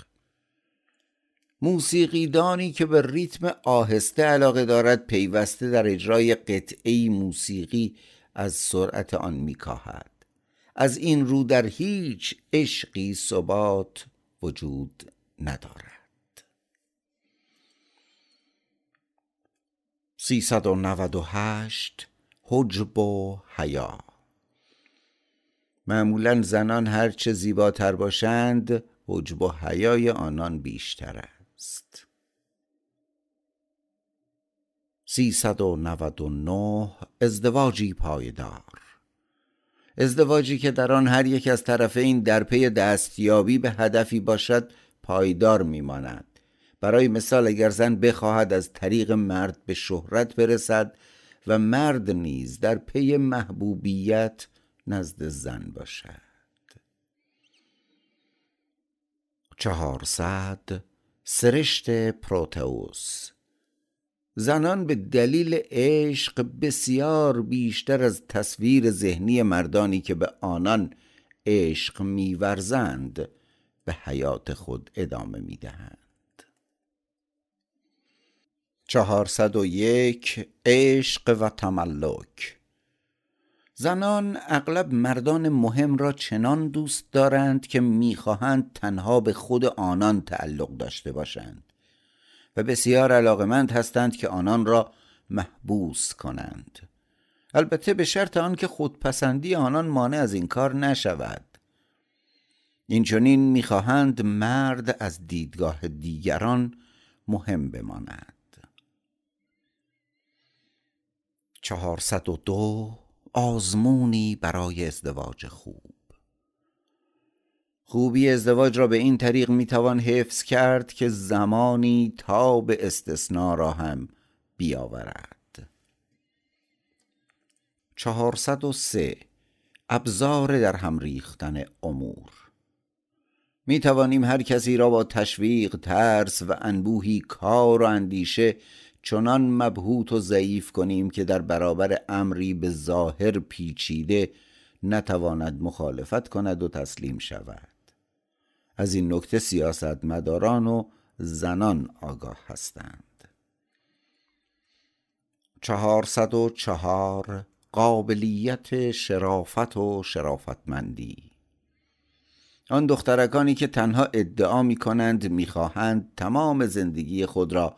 Speaker 1: موسیقیدانی که به ریتم آهسته علاقه دارد پیوسته در اجرای قطعی موسیقی از سرعت آن میکاهد. از این رو در هیچ عشقی ثبات وجود ندارد. 398 حجب و حیا. معمولا زنان هرچه زیباتر باشند حجب و حیای آنان بیشتر 399 ازدواجی پایدار. ازدواجی که در آن هر یک از طرفین در پی دستیابی به هدفی باشد پایدار میماند. برای مثال اگر زن بخواهد از طریق مرد به شهرت برسد و مرد نیز در پی محبوبیت نزد زن باشد. چهارصد سرشت پروتئوس زنان به دلیل عشق بسیار بیشتر از تصویر ذهنی مردانی که به آنان عشق میورزند به حیات خود ادامه می‌دهند. چهارصد و یک عشق و تملک. زنان اغلب مردان مهم را چنان دوست دارند که می‌خواهند تنها به خود آنان تعلق داشته باشند. و بسیار علاقمند هستند که آنان را محبوس کنند. البته به شرط آنکه خودپسندی آنان مانع از این کار نشود. اینچنین می‌خواهند مرد از دیدگاه دیگران مهم بماند. چهارصد و دو آزمونی برای ازدواج خوب. خوبی ازدواج را به این طریق می‌توان حفظ کرد که زمانی تا به استثناء را هم بیاورد. چهارصد و سه. ابزار در هم ریختن امور. می توانیم هر کسی را با تشویق ترس و انبوهی کار و اندیشه چنان مبهوت و ضعیف کنیم که در برابر امری به ظاهر پیچیده نتواند مخالفت کند و تسلیم شود. از این نکته سیاستمداران و زنان آگاه هستند. چهارصد و چهار قابلیت شرافت و شرافتمندی. آن دخترکانی که تنها ادعا می کنند می‌خواهند تمام زندگی خود را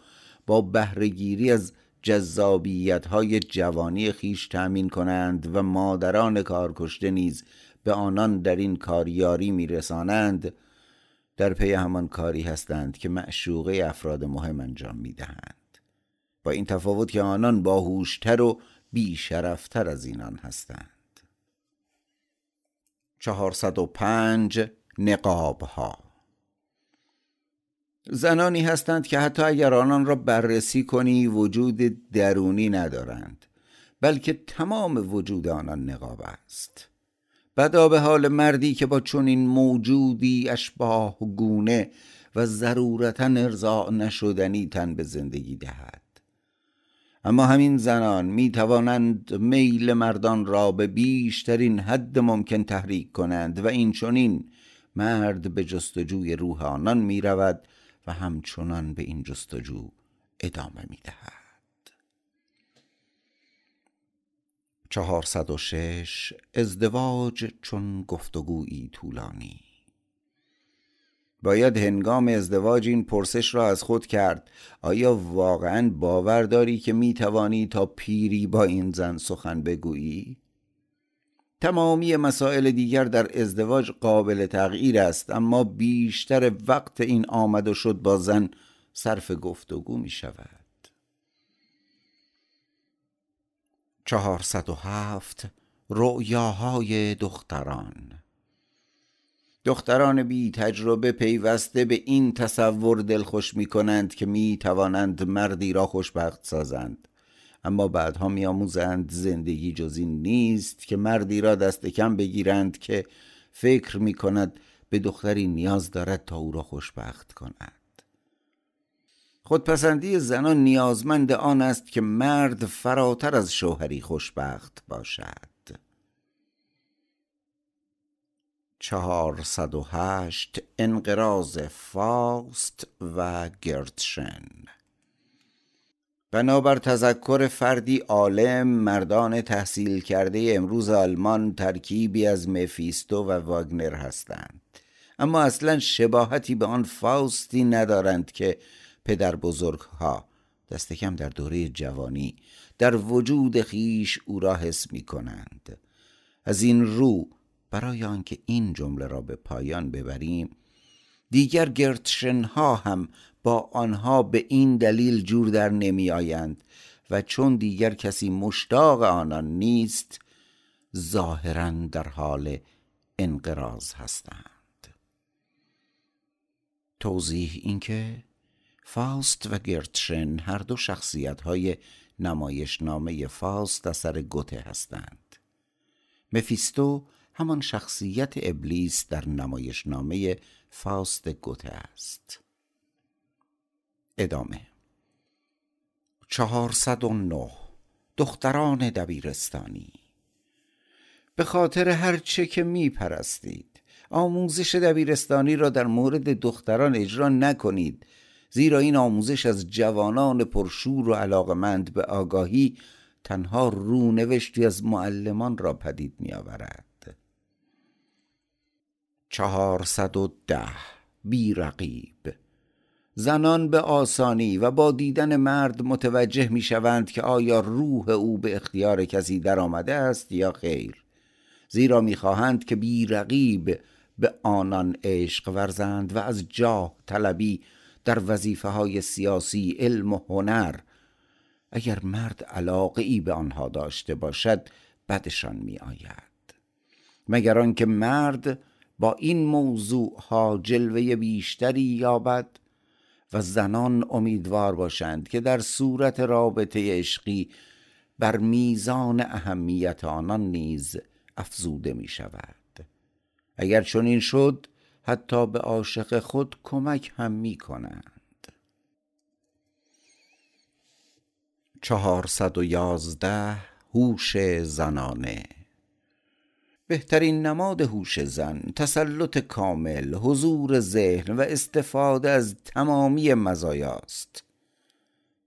Speaker 1: با بهرهگیری از جذابیت های جوانی خیش تأمین کنند و مادران کارکشته نیز به آنان در این کاریاری میرسانند در پی همان کاری هستند که معشوقه افراد مهم انجام می‌دهند. با این تفاوت که آنان باهوشتر و بیشرفتر از اینان هستند. چهارصد و پنج نقاب ها زنانی هستند که حتی اگر آنان را بررسی کنی وجود درونی ندارند بلکه تمام وجود آنان نقاب است. بدا به حال مردی که با چنین موجودی اشباه گونه و ضرورتا ارضاع نشدنی تن به زندگی دهد. اما همین زنان می توانند میل مردان را به بیشترین حد ممکن تحریک کنند و این چنین مرد به جستجوی روح آنان می رود و همچنان به این جستجو ادامه می دهد. چهارصد و شش ازدواج چون گفتگویی طولانی. باید هنگام ازدواج این پرسش را از خود کرد. آیا واقعا باور داری که می توانی تا پیری با این زن سخن بگویی؟ تمامی مسائل دیگر در ازدواج قابل تغییر است اما بیشتر وقت این آمد و شد با زن صرف گفتگو می شود چهارصد و هفت رؤیاهای دختران. دختران بی تجربه پیوسته به این تصور دلخوش می کنند که می توانند مردی را خوشبخت سازند. اما بعدها می آموزند زندگی جز این نیست که مردی را دست کم بگیرند که فکر می کند به دختری نیاز دارد تا او را خوشبخت کند. خودپسندی زنان نیازمند آن است که مرد فراتر از شوهری خوشبخت باشد. چهارصد و هشت انقراض فاست و گرتشن بنابر تذکر فردی عالم مردان تحصیل کرده امروز آلمان ترکیبی از مفیستو و واگنر هستند. اما اصلا شباهتی به آن فاusتی ندارند که پدر بزرگ ها دست کم در دوره جوانی. در وجود خیش او را حس می کنند. از این رو برای آنکه این جمله را به پایان ببریم دیگر گرتشن ها هم با آنها به این دلیل جور در نمی آیند و چون دیگر کسی مشتاق آنان نیست ظاهرا در حال انقراض هستند. توضیح اینکه فاست و گرتشن هر دو شخصیت های نمایشنامه فاست اثر گوته هستند. مفیستو همان شخصیت ابلیس در نمایشنامه فاست گوته است. ادامه چهارصد و نه دختران دبیرستانی. به خاطر هر چه که می پرستید آموزش دبیرستانی را در مورد دختران اجرا نکنید زیرا این آموزش از جوانان پرشور و علاقمند به آگاهی تنها رونوشتی از معلمان را پدید می آورد چهارصد و ده بی رقیب. زنان به آسانی و با دیدن مرد متوجه می شوند که آیا روح او به اختیار کسی در آمده است یا خیر. زیرا می خواهند که بی رقیب به آنان عشق ورزند و از جاه طلبی در وظیفه های سیاسی علم و هنر. اگر مرد علاقه ای به آنها داشته باشد بدشان می آید مگر آنکه مرد با این موضوع ها جلوه بیشتری یابد و زنان امیدوار باشند که در صورت رابطه عشقی بر میزان اهمیت آنان نیز افزوده می شود اگر چنین شد حتی به عاشق خود کمک هم می کنند چهارصد و یازده هوش زنانه. بهترین نماد هوش زن تسلط کامل حضور ذهن و استفاده از تمامی مزایاست.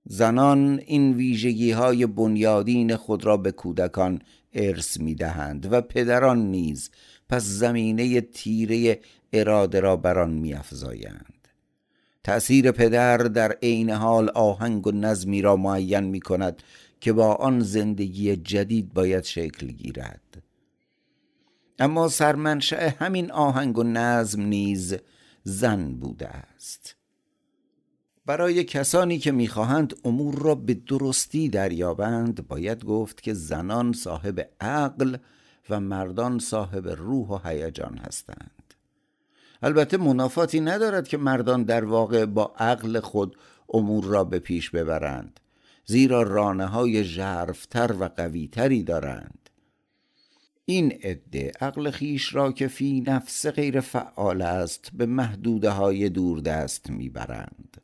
Speaker 1: زنان این ویژگی های بنیادین خود را به کودکان ارث می دهند و پدران نیز پس زمینه تیره اراده را بر آن میافزایند. تأثیر پدر در عین حال آهنگ و نظمی را معین می کند که با آن زندگی جدید باید شکل گیرد. اما سرمنشأ همین آهنگ و نظم نیز زن بوده است. برای کسانی که می‌خواهند امور را به درستی دریابند باید گفت که زنان صاحب عقل و مردان صاحب روح و هیجان هستند. البته منافاتی ندارد که مردان در واقع با عقل خود امور را به پیش ببرند زیرا رانه های جرفتر و قویتری دارند. این عده عقل خیش را که فی نفس غیر فعال است به محدوده های دوردست می‌برند.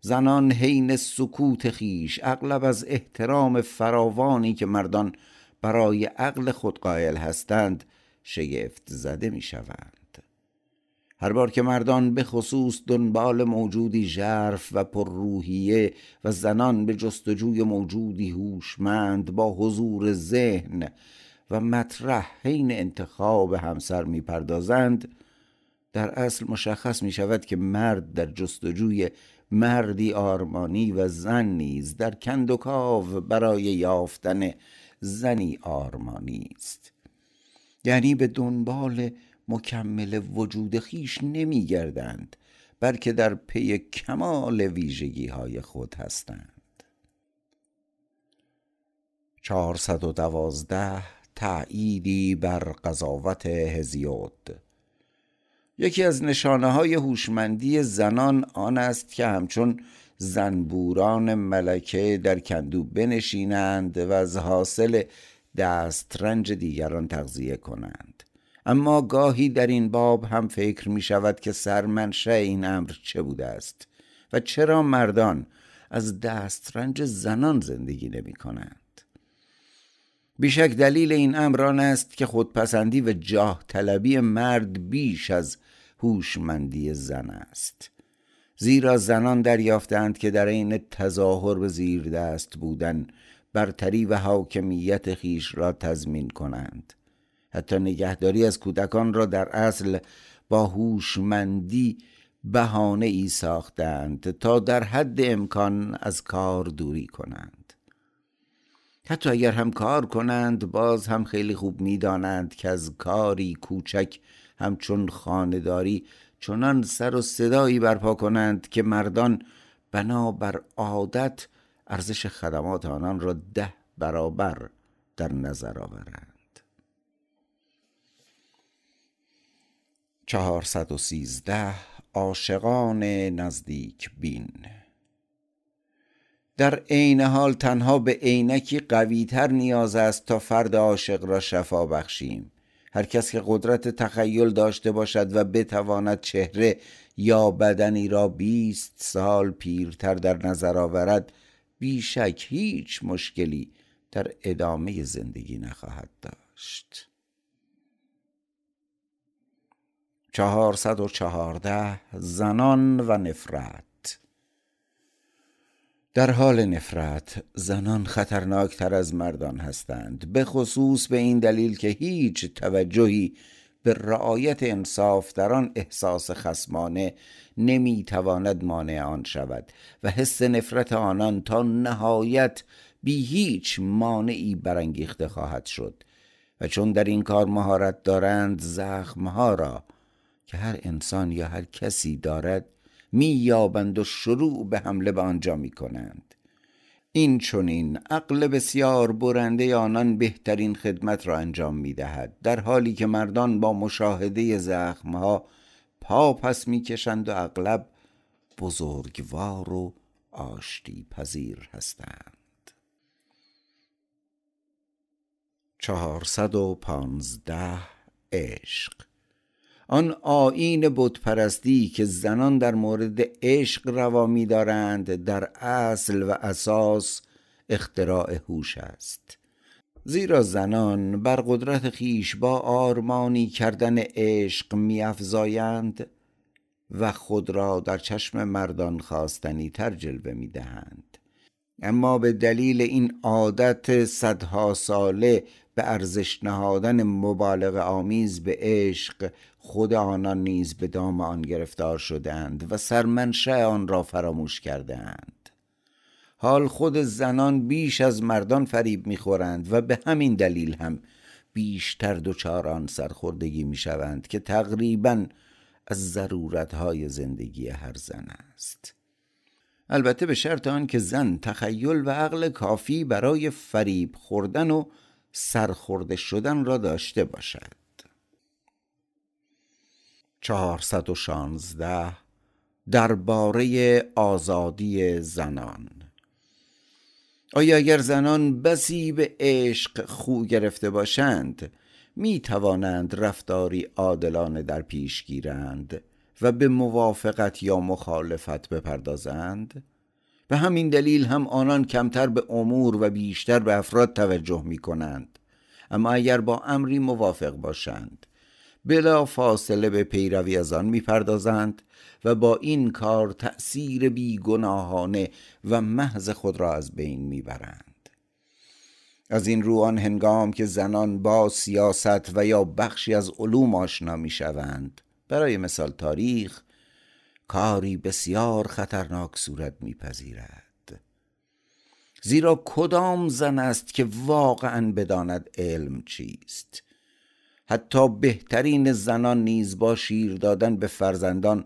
Speaker 1: زنان حین سکوت خیش اغلب از احترام فراوانی که مردان برای عقل خود قائل هستند شگفت زده می شوند هر بار که مردان به خصوص دنبال موجودی ژرف و پرروحیه و زنان به جستجوی موجودی هوشمند با حضور ذهن و مطرح حین انتخاب همسر می‌پردازند در اصل مشخص می شود که مرد در جستجوی مردی آرمانی و زن نیز در کندوکاو برای یافتن زنی آرمانی است. یعنی به دنبال مکمل وجود خیش نمی گردند بلکه در پی کمال ویژگی های خود هستند. چهارصد و دوازده تأییدی بر قضاوت هزیود. یکی از نشانه های هوشمندی زنان آن است که همچون زنبوران ملکه در کندو بنشینند و از حاصل دسترنج دیگران تغذیه کنند. اما گاهی در این باب هم فکر می شود که سرمنشه این امر چه بوده است و چرا مردان از دسترنج زنان زندگی نمی کنند بیشک دلیل این امران است که خودپسندی و جاه طلبی مرد بیش از هوشمندی زن است. زیرا زنان دریافتند که در عین تظاهر به زیر دست بودن برتری و حاکمیت خیش را تضمین کنند. حتی نگهداری از کودکان را در اصل با هوشمندی بهانه ای ساختند تا در حد امکان از کار دوری کنند. حتی اگر هم کار کنند باز هم خیلی خوب می‌دانند که از کاری کوچک همچون خانداری چنان سر و صدایی برپا کنند که مردان بنابر عادت ارزش خدمات آنان را ده برابر در نظر آورند. چهارصد و سیزده عاشقان نزدیک بین. در عین حال تنها به عینکی قویتر نیاز است تا فرد عاشق را شفا بخشیم. هر کس که قدرت تخیل داشته باشد و بتواند چهره یا بدنی را بیست سال پیرتر در نظر آورد بیشک هیچ مشکلی در ادامه زندگی نخواهد داشت. چهارصد و چهارده زنان و نفرت. در حال نفرت زنان خطرناکتر از مردان هستند به خصوص به این دلیل که هیچ توجهی به رعایت انصاف در آن احساس خسمانه نمی‌تواند مانع آن شود و حس نفرت آنان تا نهایت بی هیچ مانعی برانگیخته خواهد شد. و چون در این کار مهارت دارند زخمها را که هر انسان یا هر کسی دارد مییابند و شروع به حمله به آنجا می کنند این چونین عقل بسیار برنده آنان بهترین خدمت را انجام می دهد در حالی که مردان با مشاهده زخمها پا پس می کشند و اغلب بزرگوار و آشتی پذیر هستند. چهارصد و پانزده عشق آن آین بتپرستی که زنان در مورد عشق روا دارند در اصل و اساس اختراع هوش است. زیرا زنان بر قدرت خیش با آرمانی کردن عشق میافزایند و خود را در چشم مردان خواستنی تر جلوه می‌دهند. اما به دلیل این عادت صدها ساله به ارزش نهادن مبالغه آمیز به عشق خود آنان نیز به دام آن گرفتار شدند و سرمنشه آن را فراموش کردند. حال خود زنان بیش از مردان فریب می‌خورند و به همین دلیل هم بیشتر دچار آن سرخوردگی می‌شوند که تقریبا از ضرورتهای زندگی هر زن است. البته به شرط آن که زن تخیل و عقل کافی برای فریب خوردن و سرخورده شدن را داشته باشد. چهارصد و شانزده درباره آزادی زنان. آیا اگر زنان بسی به عشق خو گرفته باشند می توانند رفتاری عادلانه در پیش گیرند و به موافقت یا مخالفت بپردازند؟ به همین دلیل هم آنان کمتر به امور و بیشتر به افراد توجه می کنند اما اگر با امری موافق باشند بلا فاصله به پیروی از آن می‌پردازند و با این کار تأثیر بیگناهانه و محض خود را از بین می‌برند. از این رو آن هنگام که زنان با سیاست و یا بخشی از علوم آشنا می‌شوند برای مثال تاریخ کاری بسیار خطرناک صورت میپذیرد. زیرا کدام زن است که واقعا بداند علم چیست؟ حتی بهترین زنان نیز با شیر دادن به فرزندان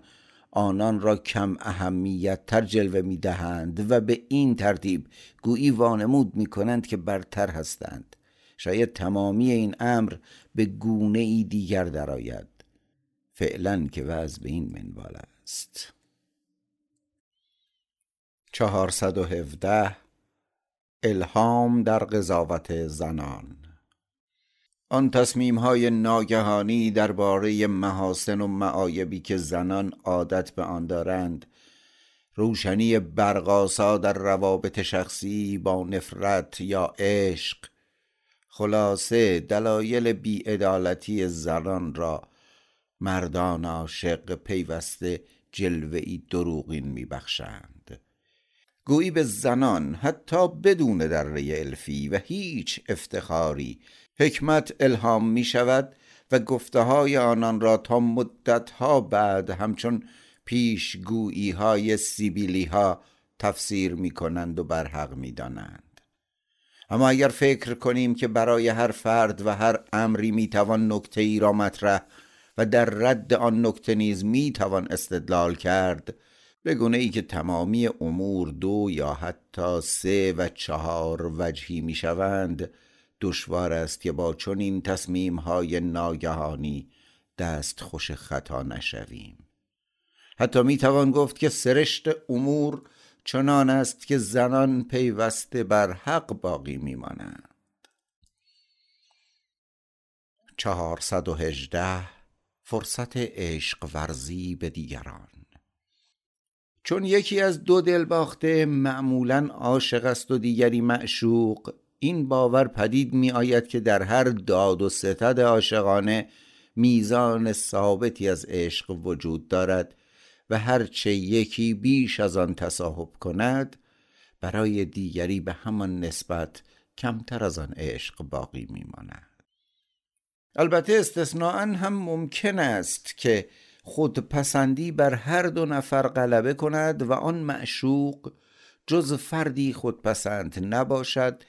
Speaker 1: آنان را کم اهمیت تر جلوه می دهند و به این ترتیب گویی وانمود می کنند که برتر هستند. شاید تمامی این امر به گونه ای دیگر درآید. فعلا که وضع به این منوال است. و هفده الهام در قضاوت زنان. آن تصمیم های ناگهانی درباره محاسن و معایبی که زنان عادت به آن دارند روشنی برقاسا در روابط شخصی با نفرت یا عشق خلاصه دلایل بیعدالتی زنان را مردان عاشق پیوسته جلوه دروغین میبخشند گویی به زنان حتی بدون دره الفی و هیچ افتخاری حکمت الهام می شود و گفته های آنان را تا مدت ها بعد همچون پیشگویی های سیبیلی ها تفسیر می کنند و برحق می دانند. اما اگر فکر کنیم که برای هر فرد و هر امری می توان نکته ای را مطرح و در رد آن نکته نیز می توان استدلال کرد به گونه ای که تمامی امور دو یا حتی سه و چهار وجهی می شوند دشوار است که با چنین تصمیم های ناگهانی دست خوش خطا نشویم. حتی می توان گفت که سرشت امور چنان است که زنان پیوسته بر حق باقی می مانند چهارصد و هجده فرصت عشق ورزی به دیگران. چون یکی از دو دل باخته معمولا عاشق است و دیگری معشوق این باور پدید می آید که در هر داد و ستد عاشقانه میزان ثابتی از عشق وجود دارد و هرچه یکی بیش از آن تصاحب کند برای دیگری به همان نسبت کمتر از آن عشق باقی میماند. البته استثناء هم ممکن است که خودپسندی بر هر دو نفر غلبه کند و آن معشوق جز فردی خودپسند نباشد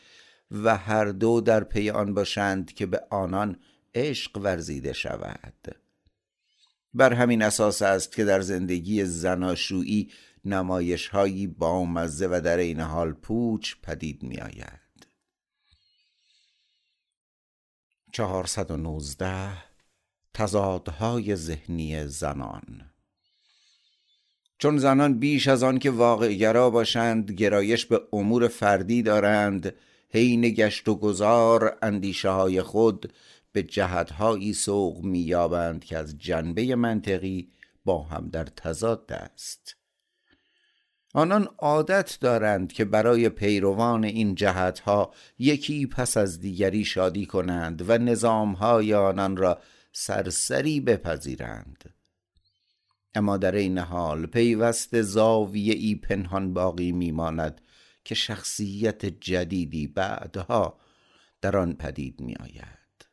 Speaker 1: و هر دو در پی آن باشند که به آنان عشق ورزیده شود. بر همین اساس است که در زندگی زناشویی نمایش هایی بامزه و در این حال پوچ پدید می آید چهارصد و نوزده تضادهای ذهنی زنان. چون زنان بیش از آن که واقعگرا باشند گرایش به امور فردی دارند حین گشت و گذار اندیشه های خود به جهتهایی سوق مییابند که از جنبه منطقی با هم در تضاد است. آنان عادت دارند که برای پیروان این جهتها یکی پس از دیگری شادی کنند و نظامهای آنان را سرسری بپذیرند. اما در این حال پیوست زاویه ای پنهان باقی میماند که شخصیت جدیدی بعدها در آن پدید می آید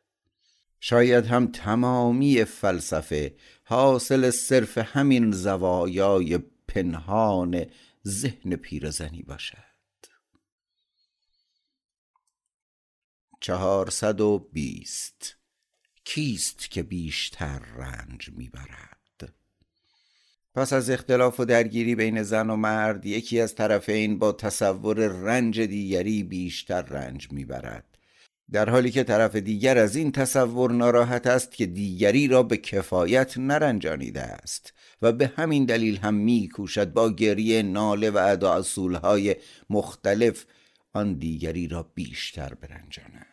Speaker 1: شاید هم تمامی فلسفه حاصل صرف همین زوایای پنهان ذهن پیرزنی باشد. چهارصد و بیست. کیست که بیشتر رنج می‌برد؟ پس از اختلاف و درگیری بین زن و مرد یکی از طرفین با تصور رنج دیگری بیشتر رنج می‌برد. در حالی که طرف دیگر از این تصور ناراحت است که دیگری را به کفایت نرنجانیده است و به همین دلیل هم میکوشد با گریه ناله و ادا اصولهای مختلف آن دیگری را بیشتر برنجاند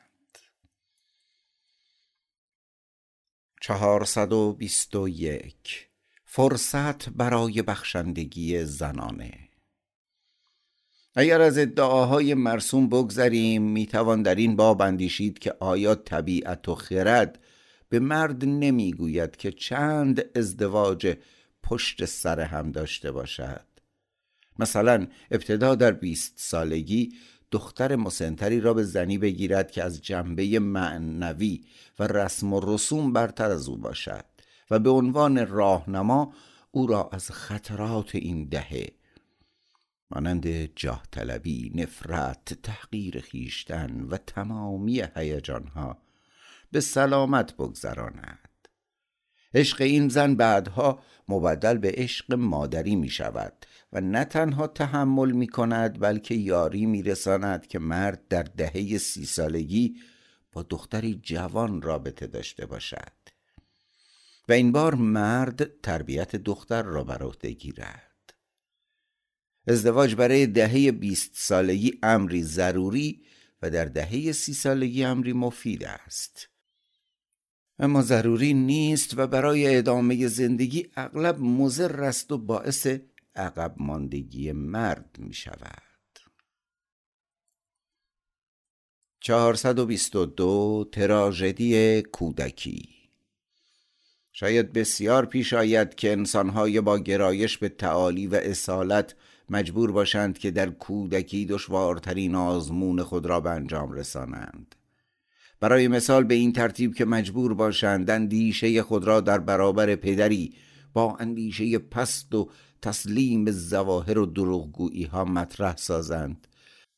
Speaker 1: چهارصد و بیست و یک. فرصت برای بخشندگی زنانه. اگر از ادعاهای مرسوم بگذریم می‌توان در این باب اندیشید که آیا طبیعت و خرد به مرد نمی‌گوید که چند ازدواج پشت سر هم داشته باشد. مثلا ابتدا در بیست سالگی دختر مسنتری را به زنی بگیرد که از جنبه معنوی و رسم و رسوم برتر از او باشد و به عنوان راهنما او را از خطرات این دهه مانند جاه طلبی، نفرت، تحقیر خیشتن و تمامی هیجانها به سلامت بگذراند. عشق این زن بعدها مبدل به عشق مادری می شود و نه تنها تحمل می کند بلکه یاری می رساند که مرد در دهه سی سالگی با دختری جوان رابطه داشته باشد. و این بار مرد تربیت دختر را بر عهده گیرد. ازدواج برای دهه بیست سالگی امری ضروری و در دهه سی سالگی امری مفید است. اما ضروری نیست و برای ادامه زندگی اغلب مضر است و باعث عقب ماندگی مرد می شود 422 تراژدی کودکی. شاید بسیار پیش آید که انسانهای با گرایش به تعالی و اصالت مجبور باشند که در کودکی دشوارترین آزمون خود را به انجام رسانند. برای مثال به این ترتیب که مجبور باشند اندیشه خود را در برابر پدری با اندیشه پست و تسلیم زواهر و دروغگویی ها مطرح سازند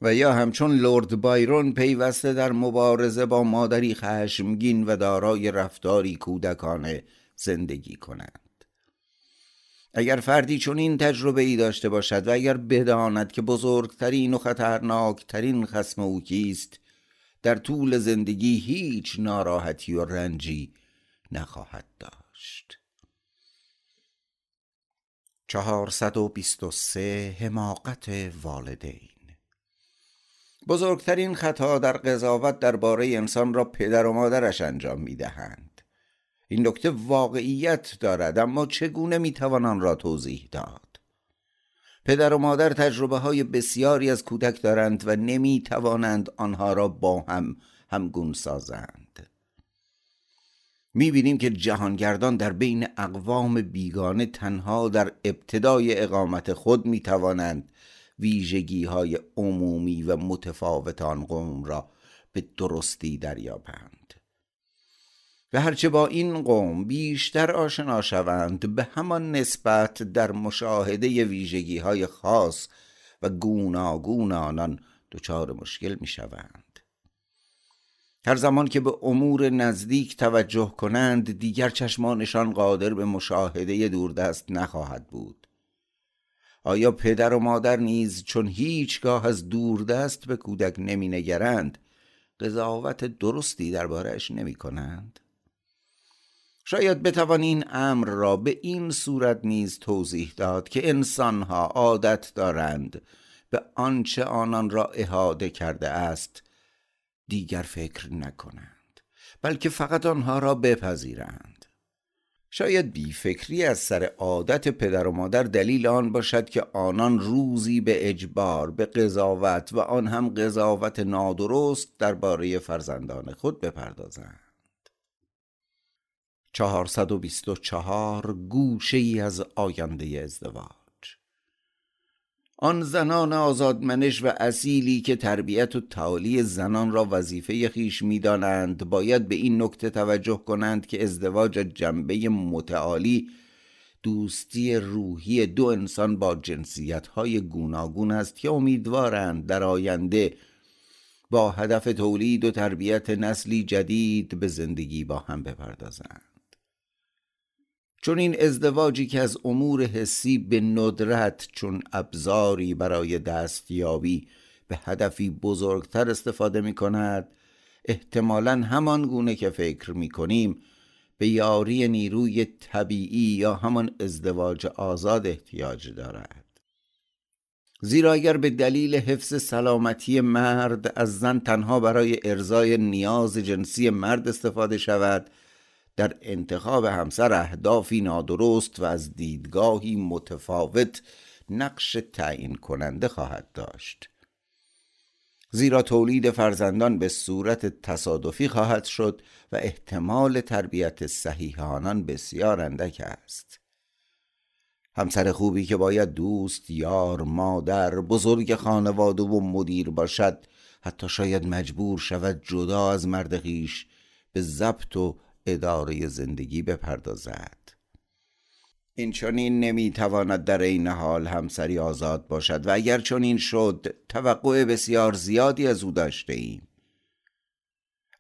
Speaker 1: و یا همچون لورد بایرون پیوسته در مبارزه با مادری خشمگین و دارای رفتاری کودکانه زندگی کنند اگر فردی چون این تجربه ای داشته باشد و اگر بداند که بزرگترین و خطرناکترین خسم او کیست در طول زندگی هیچ ناراحتی و رنجی نخواهد داشت 423 حماقت والدین بزرگترین خطا در قضاوت درباره انسان را پدر و مادرش انجام می دهند. این نکته واقعیت دارد اما چگونه می توان آن را توضیح داد؟ پدر و مادر تجربه های بسیاری از کودک دارند و نمی توانند آنها را با هم همگون سازند. می بینیم که جهانگردان در بین اقوام بیگانه تنها در ابتدای اقامت خود می توانند ویژگی های عمومی و متفاوت آن قوم را به درستی دریابند. و هرچه با این قوم بیشتر آشنا شوند به همان نسبت در مشاهده ویژگی های خاص و گوناگون آنان دچار مشکل می شوند هر زمان که به امور نزدیک توجه کنند دیگر چشمانشان قادر به مشاهده دوردست نخواهد بود آیا پدر و مادر نیز چون هیچگاه از دوردست به کودک نمی نگرند قضاوت درستی دربارهش نمی کنند؟ شاید بتوان این امر را به این صورت نیز توضیح داد که انسانها عادت دارند به آنچه آنان را احاده کرده است دیگر فکر نکنند بلکه فقط آنها را بپذیرند. شاید بیفکری از سر عادت پدر و مادر دلیل آن باشد که آنان روزی به اجبار به قضاوت و آن هم قضاوت نادرست درباره فرزندان خود بپردازند. 424 گوشه ای از آینده ازدواج. آن زنان آزادمنش و اصیلی که تربیت و تعالی زنان را وظیفه خیش می‌دانند باید به این نکته توجه کنند که ازدواج جنبه متعالی دوستی روحی دو انسان با جنسیت های گوناگون است که امیدوارند در آینده با هدف تولید و تربیت نسلی جدید به زندگی با هم بپردازند. چون این ازدواجی که از امور حسی به ندرت چون ابزاری برای دستیابی به هدفی بزرگتر استفاده می کند احتمالا همان گونه که فکر می کنیم به یاری نیروی طبیعی یا همان ازدواج آزاد احتیاج دارد. زیرا اگر به دلیل حفظ سلامتی مرد از زن تنها برای ارزای نیاز جنسی مرد استفاده شود در انتخاب همسر اهدافی نادرست و از دیدگاهی متفاوت نقش تعیین کننده خواهد داشت. زیرا تولید فرزندان به صورت تصادفی خواهد شد و احتمال تربیت صحیح آنان بسیار اندک است. همسر خوبی که باید دوست، یار، مادر، بزرگ خانواده و مدیر باشد حتی شاید مجبور شود جدا از مرد خیش به ضبط و اداره زندگی بپردازد. این چنین نمی‌تواند در این حال همسری آزاد باشد و اگر چنین شد توقع بسیار زیادی از او داشته ایم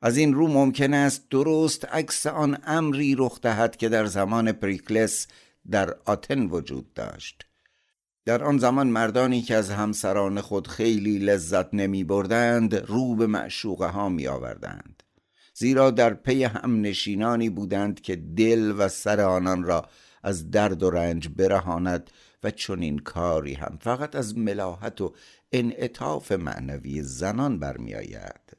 Speaker 1: از این رو ممکن است درست عکس آن امری رخ دهد که در زمان پریکلس در آتن وجود داشت. در آن زمان مردانی که از همسران خود خیلی لذت نمی بردند رو به معشوقه ها می آوردند زیرا در پی هم نشینانی بودند که دل و سر آنان را از درد و رنج برهاند و چنین کاری هم فقط از ملاحت و انعطاف معنوی زنان برمیآید.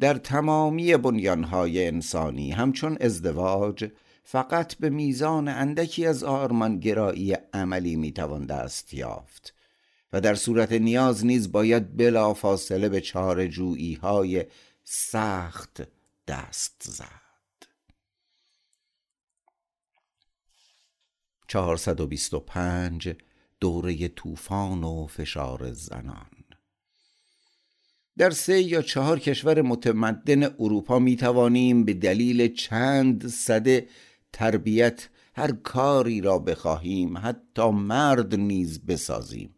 Speaker 1: در تمامی بنیانهای انسانی همچون ازدواج فقط به میزان اندکی از آرمانگرایی عملی می‌توان دست یافت و در صورت نیاز نیز باید بلا فاصله به چارجویی های سخت دست زد. 425 دوره طوفان و فشار زنان. در سه یا چهار کشور متمدن اروپا می توانیم به دلیل چند صده تربیت هر کاری را بخواهیم حتی مرد نیز بسازیم.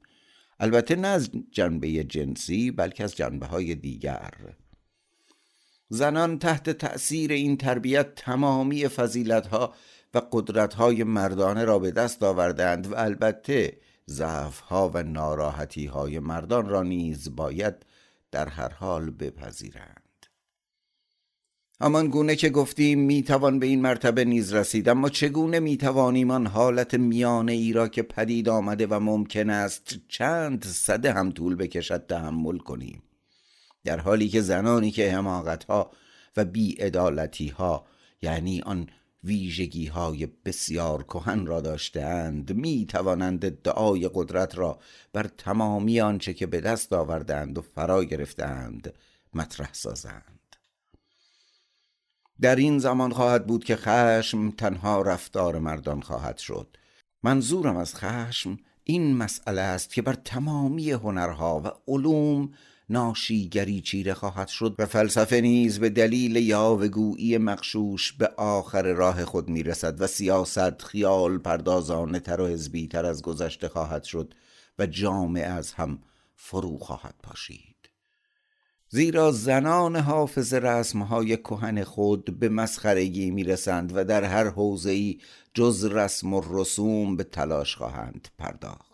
Speaker 1: البته نه از جنبه جنسی بلکه از جنبه های دیگر. زنان تحت تأثیر این تربیت تمامی فضیلت ها و قدرت های مردانه را به دست آوردند و البته ضعف ها و ناراحتی های مردان را نیز باید در هر حال بپذیرند. همان گونه که گفتیم می‌توان به این مرتبه نیز رسید اما چگونه می‌توانیم آن حالت میانه ای را که پدید آمده و ممکن است چند صده هم طول بکشد تحمل کنیم؟ در حالی که زنانی که حماقت ها و بیعدالتی ها یعنی آن ویژگی های بسیار کهن را داشتهاند می توانند ادعای قدرت را بر تمامی آنچه که به دست آوردند و فرا گرفتند مطرح سازند. در این زمان خواهد بود که خشم تنها رفتار مردان خواهد شد. منظورم از خشم این مسئله است که بر تمامی هنرها و علوم ناشیگری چیره خواهد شد و فلسفه نیز به دلیل یاوگویی مقشوش به آخر راه خود می‌رسد و سیاست خیال پردازانه تر و حزبی تر از گذشته خواهد شد و جامعه از هم فرو خواهد پاشید. زیرا زنان حافظ رسمهای کهن خود به مسخرگی می‌رسند و در هر حوزه‌ای جز رسم و رسوم به تلاش خواهند پرداخت.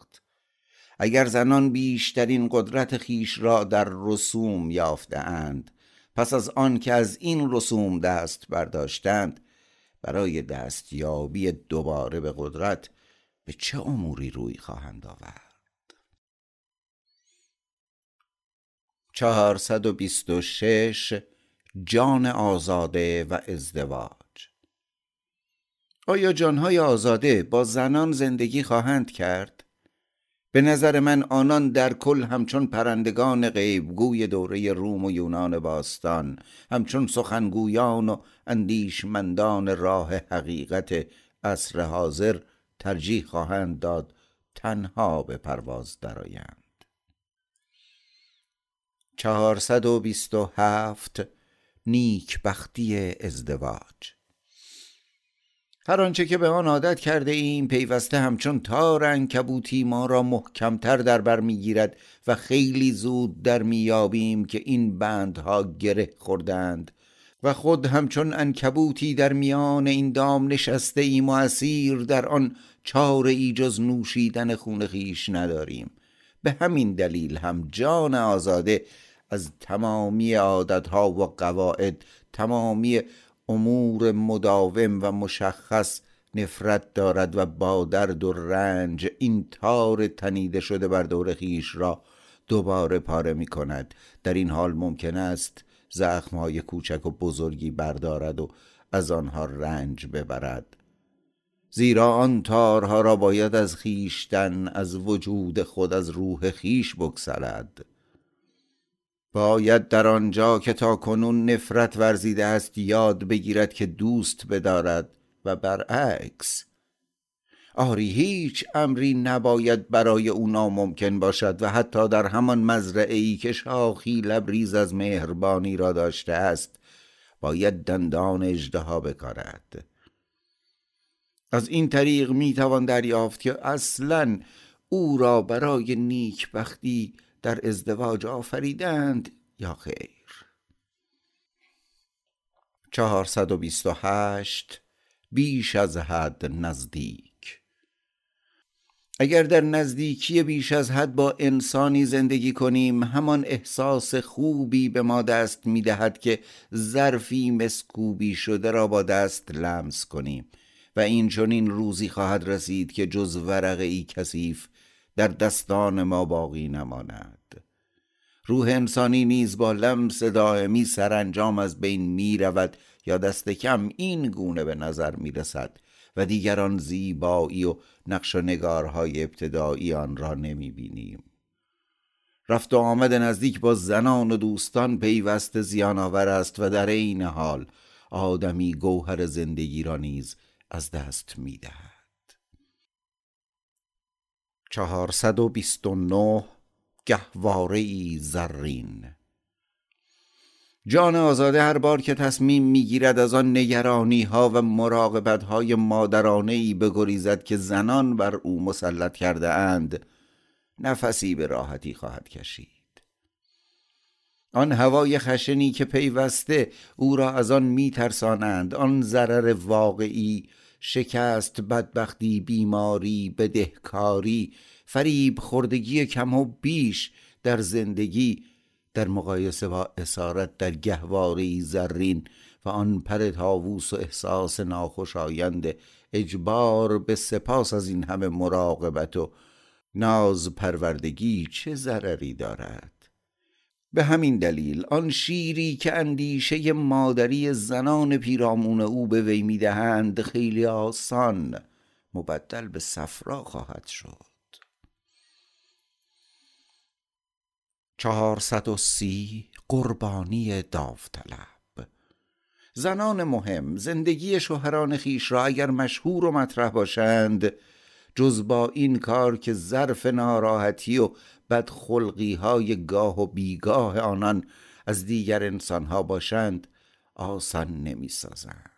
Speaker 1: اگر زنان بیشترین قدرت خیش را در رسوم یافتهاند پس از آن که از این رسوم دست برداشتند برای دستیابی دوباره به قدرت به چه اموری روی خواهند آورد 426 جان آزاده و ازدواج آیا جانهای آزاده با زنان زندگی خواهند کرد؟ به نظر من آنان در کل همچون پرندگان غیبگوی دوره روم و یونان باستان همچون سخنگویان و اندیشمندان راه حقیقت عصر حاضر ترجیح خواهند داد تنها به پرواز درآیند. چهارصد و بیست و هفت نیک بختی ازدواج هر آنچه که به آن عادت کرده ایم پیوسته همچون تار کبوتی ما را محکمتر در بر می‌گیرد و خیلی زود در میابیم که این بندها گره خوردند. و خود همچون انکبوتی در میان این دام نشسته ایم و اسیر در آن چاره ای جز نوشیدن خون خیش نداریم. به همین دلیل هم جان آزاده از تمامی عادتها و قواعد تمامی امور مداوم و مشخص نفرت دارد و با درد و رنج این تار تنیده شده بر دور خیش را دوباره پاره می کند. در این حال ممکن است زخمهای کوچک و بزرگی بردارد و از آنها رنج ببرد. زیرا آن تارها را باید از خیشتن از وجود خود از روح خیش بگسلد. باید در آنجا که تا کنون نفرت ورزیده است یاد بگیرد که دوست بدارد و برعکس. آری هیچ امری نباید برای او ناممکن باشد و حتی در همان مزرعه ای که شاخی لبریز از مهربانی را داشته است باید دندان اجدها بکارد. از این طریق می‌توان دریافت که اصلا او را برای نیکبختی در ازدواج آفریدند یا خیر. 428 بیش از حد نزدیک. اگر در نزدیکی بیش از حد با انسانی زندگی کنیم همان احساس خوبی به ما دست می‌دهد که ظرفی مسکوبی شده را با دست لمس کنیم و این چنین روزی خواهد رسید که جز ورقه ای کثیف در دستان ما باقی نماند. روح انسانی نیز با لمس دائمی سرانجام از بین می رود یا دست کم این گونه به نظر می رسد و دیگران زیبایی و نقش و نگارهای ابتدایی آن را نمی بینیم. رفت و آمد نزدیک با زنان و دوستان پیوست زیان آور است و در این حال آدمی گوهر زندگی را نیز از دست می دهد. چهارصد و بیست و نه گهواره زرین. جان آزاده هر بار که تصمیم می‌گیرد از آن نگرانی ها و مراقبت های مادرانه ای بگریزد که زنان بر او مسلط کرده اند نفسی به راحتی خواهد کشید. آن هوای خشنی که پیوسته او را از آن میترسانند آن ضرر واقعی شکست بدبختی بیماری بدهکاری فریب خوردگی کم و بیش در زندگی در مقایسه با اسارت در گهواری زرین و آن پر تاووس و احساس ناخوشایند اجبار به سپاس از این همه مراقبت و ناز پروردگی چه ضرری دارد؟ به همین دلیل آن شیری که اندیشه مادری زنان پیرامون او به وی می‌دهند خیلی آسان مبدل به صفرا خواهد شد. چهارصد و سی قربانی داوطلب. زنان مهم زندگی شوهران خیش را اگر مشهور و مطرح باشند جز با این کار که ظرف ناراحتی و بدخلقی های گاه و بیگاه آنان از دیگر انسانها باشند آسان نمی سازند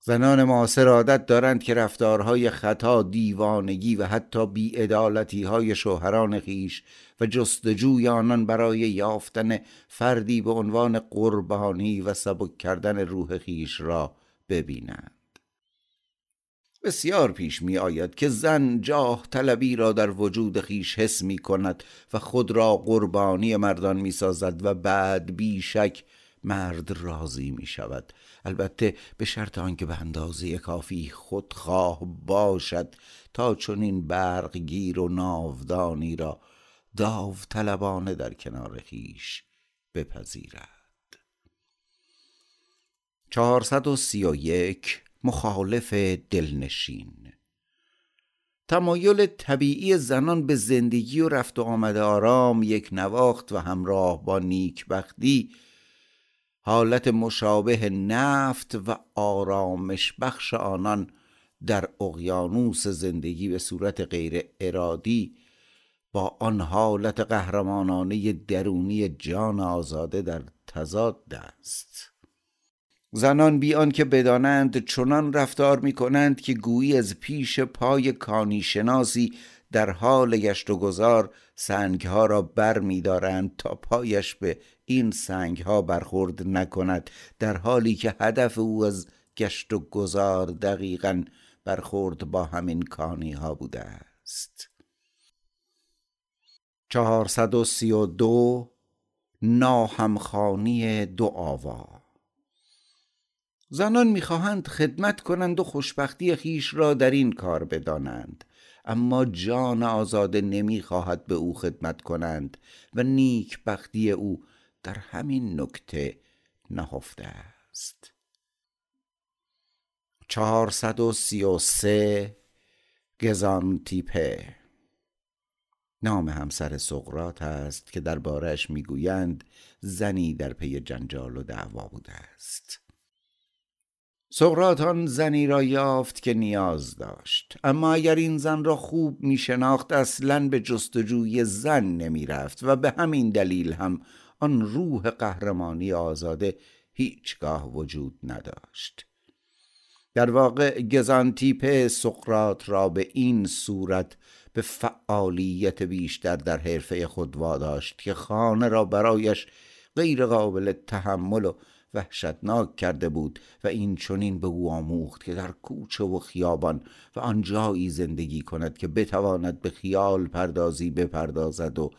Speaker 1: زنان معاصر عادت دارند که رفتارهای خطا دیوانگی و حتی بیعدالتی های شوهران خیش و جستجوی آنان برای یافتن فردی به عنوان قربانی و سبک کردن روح خیش را ببینند. بسیار پیش می آید که زن جاه طلبی را در وجود خیش حس می کند و خود را قربانی مردان می سازد و بعد بیشک مرد راضی می شود البته به شرط آنکه به اندازه کافی خودخواه باشد تا چنین برقگیر و ناودانی را داوطلبانه در کنار خیش بپذیرد. چهارصد و سی و یک مخالف دلنشین. تمایل طبیعی زنان به زندگی و رفت و آمد آرام یک نواخت و همراه با نیکبختی حالت مشابه نفت و آرامش بخش آنان در اقیانوس زندگی به صورت غیر ارادی با آن حالت قهرمانانه درونی جان آزاده در تضاد است. زنان بیان که بدانند چنان رفتار می کنند که گویی از پیش پای کانی شناسی در حال گشت و گذار سنگ ها را بر می دارند تا پایش به این سنگ ها برخورد نکند در حالی که هدف او از گشت و گذار دقیقا برخورد با همین کانی ها بوده است. چهارصد و سی و دو ناهمخانی دو آوا زنان می‌خواهند خدمت کنند و خوشبختی خیش را در این کار بدانند. اما جان آزاده نمی‌خواهد به او خدمت کنند و نیک بختی او در همین نکته نهفته است. چهارصد و سی و سه گزانتیپه. نام همسر سقرات است که دربارش می‌گویند زنی در پی جنجال و دعوا بوده است. سقرات آن زنی را یافت که نیاز داشت. اما اگر این زن را خوب می شناخت اصلا به جستجوی زن نمی رفت و به همین دلیل هم آن روح قهرمانی آزاده هیچگاه وجود نداشت. در واقع گزانتیپ سقرات را به این صورت به فعالیت بیشتر در حرفه خود واداشت که خانه را برایش غیر قابل تحمل و وحشتناک کرده بود و این چنین به او آموخت که در کوچه و خیابان و آنجایی زندگی کند که بتواند به خیال پردازی بپردازد و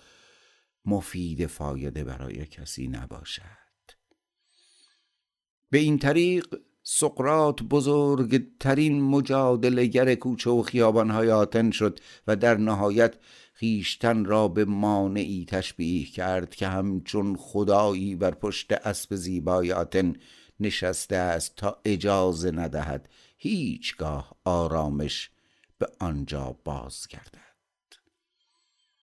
Speaker 1: مفید فایده برای کسی نباشد. به این طریق سقرات بزرگترین مجادلگر کوچه و خیابانهای آتن شد و در نهایت خیشتن را به مانعی تشبیه کرد که همچون خدایی بر پشت اسب زیبای آتن نشسته است تا اجازه ندهد هیچگاه آرامش به آنجا بازگردد.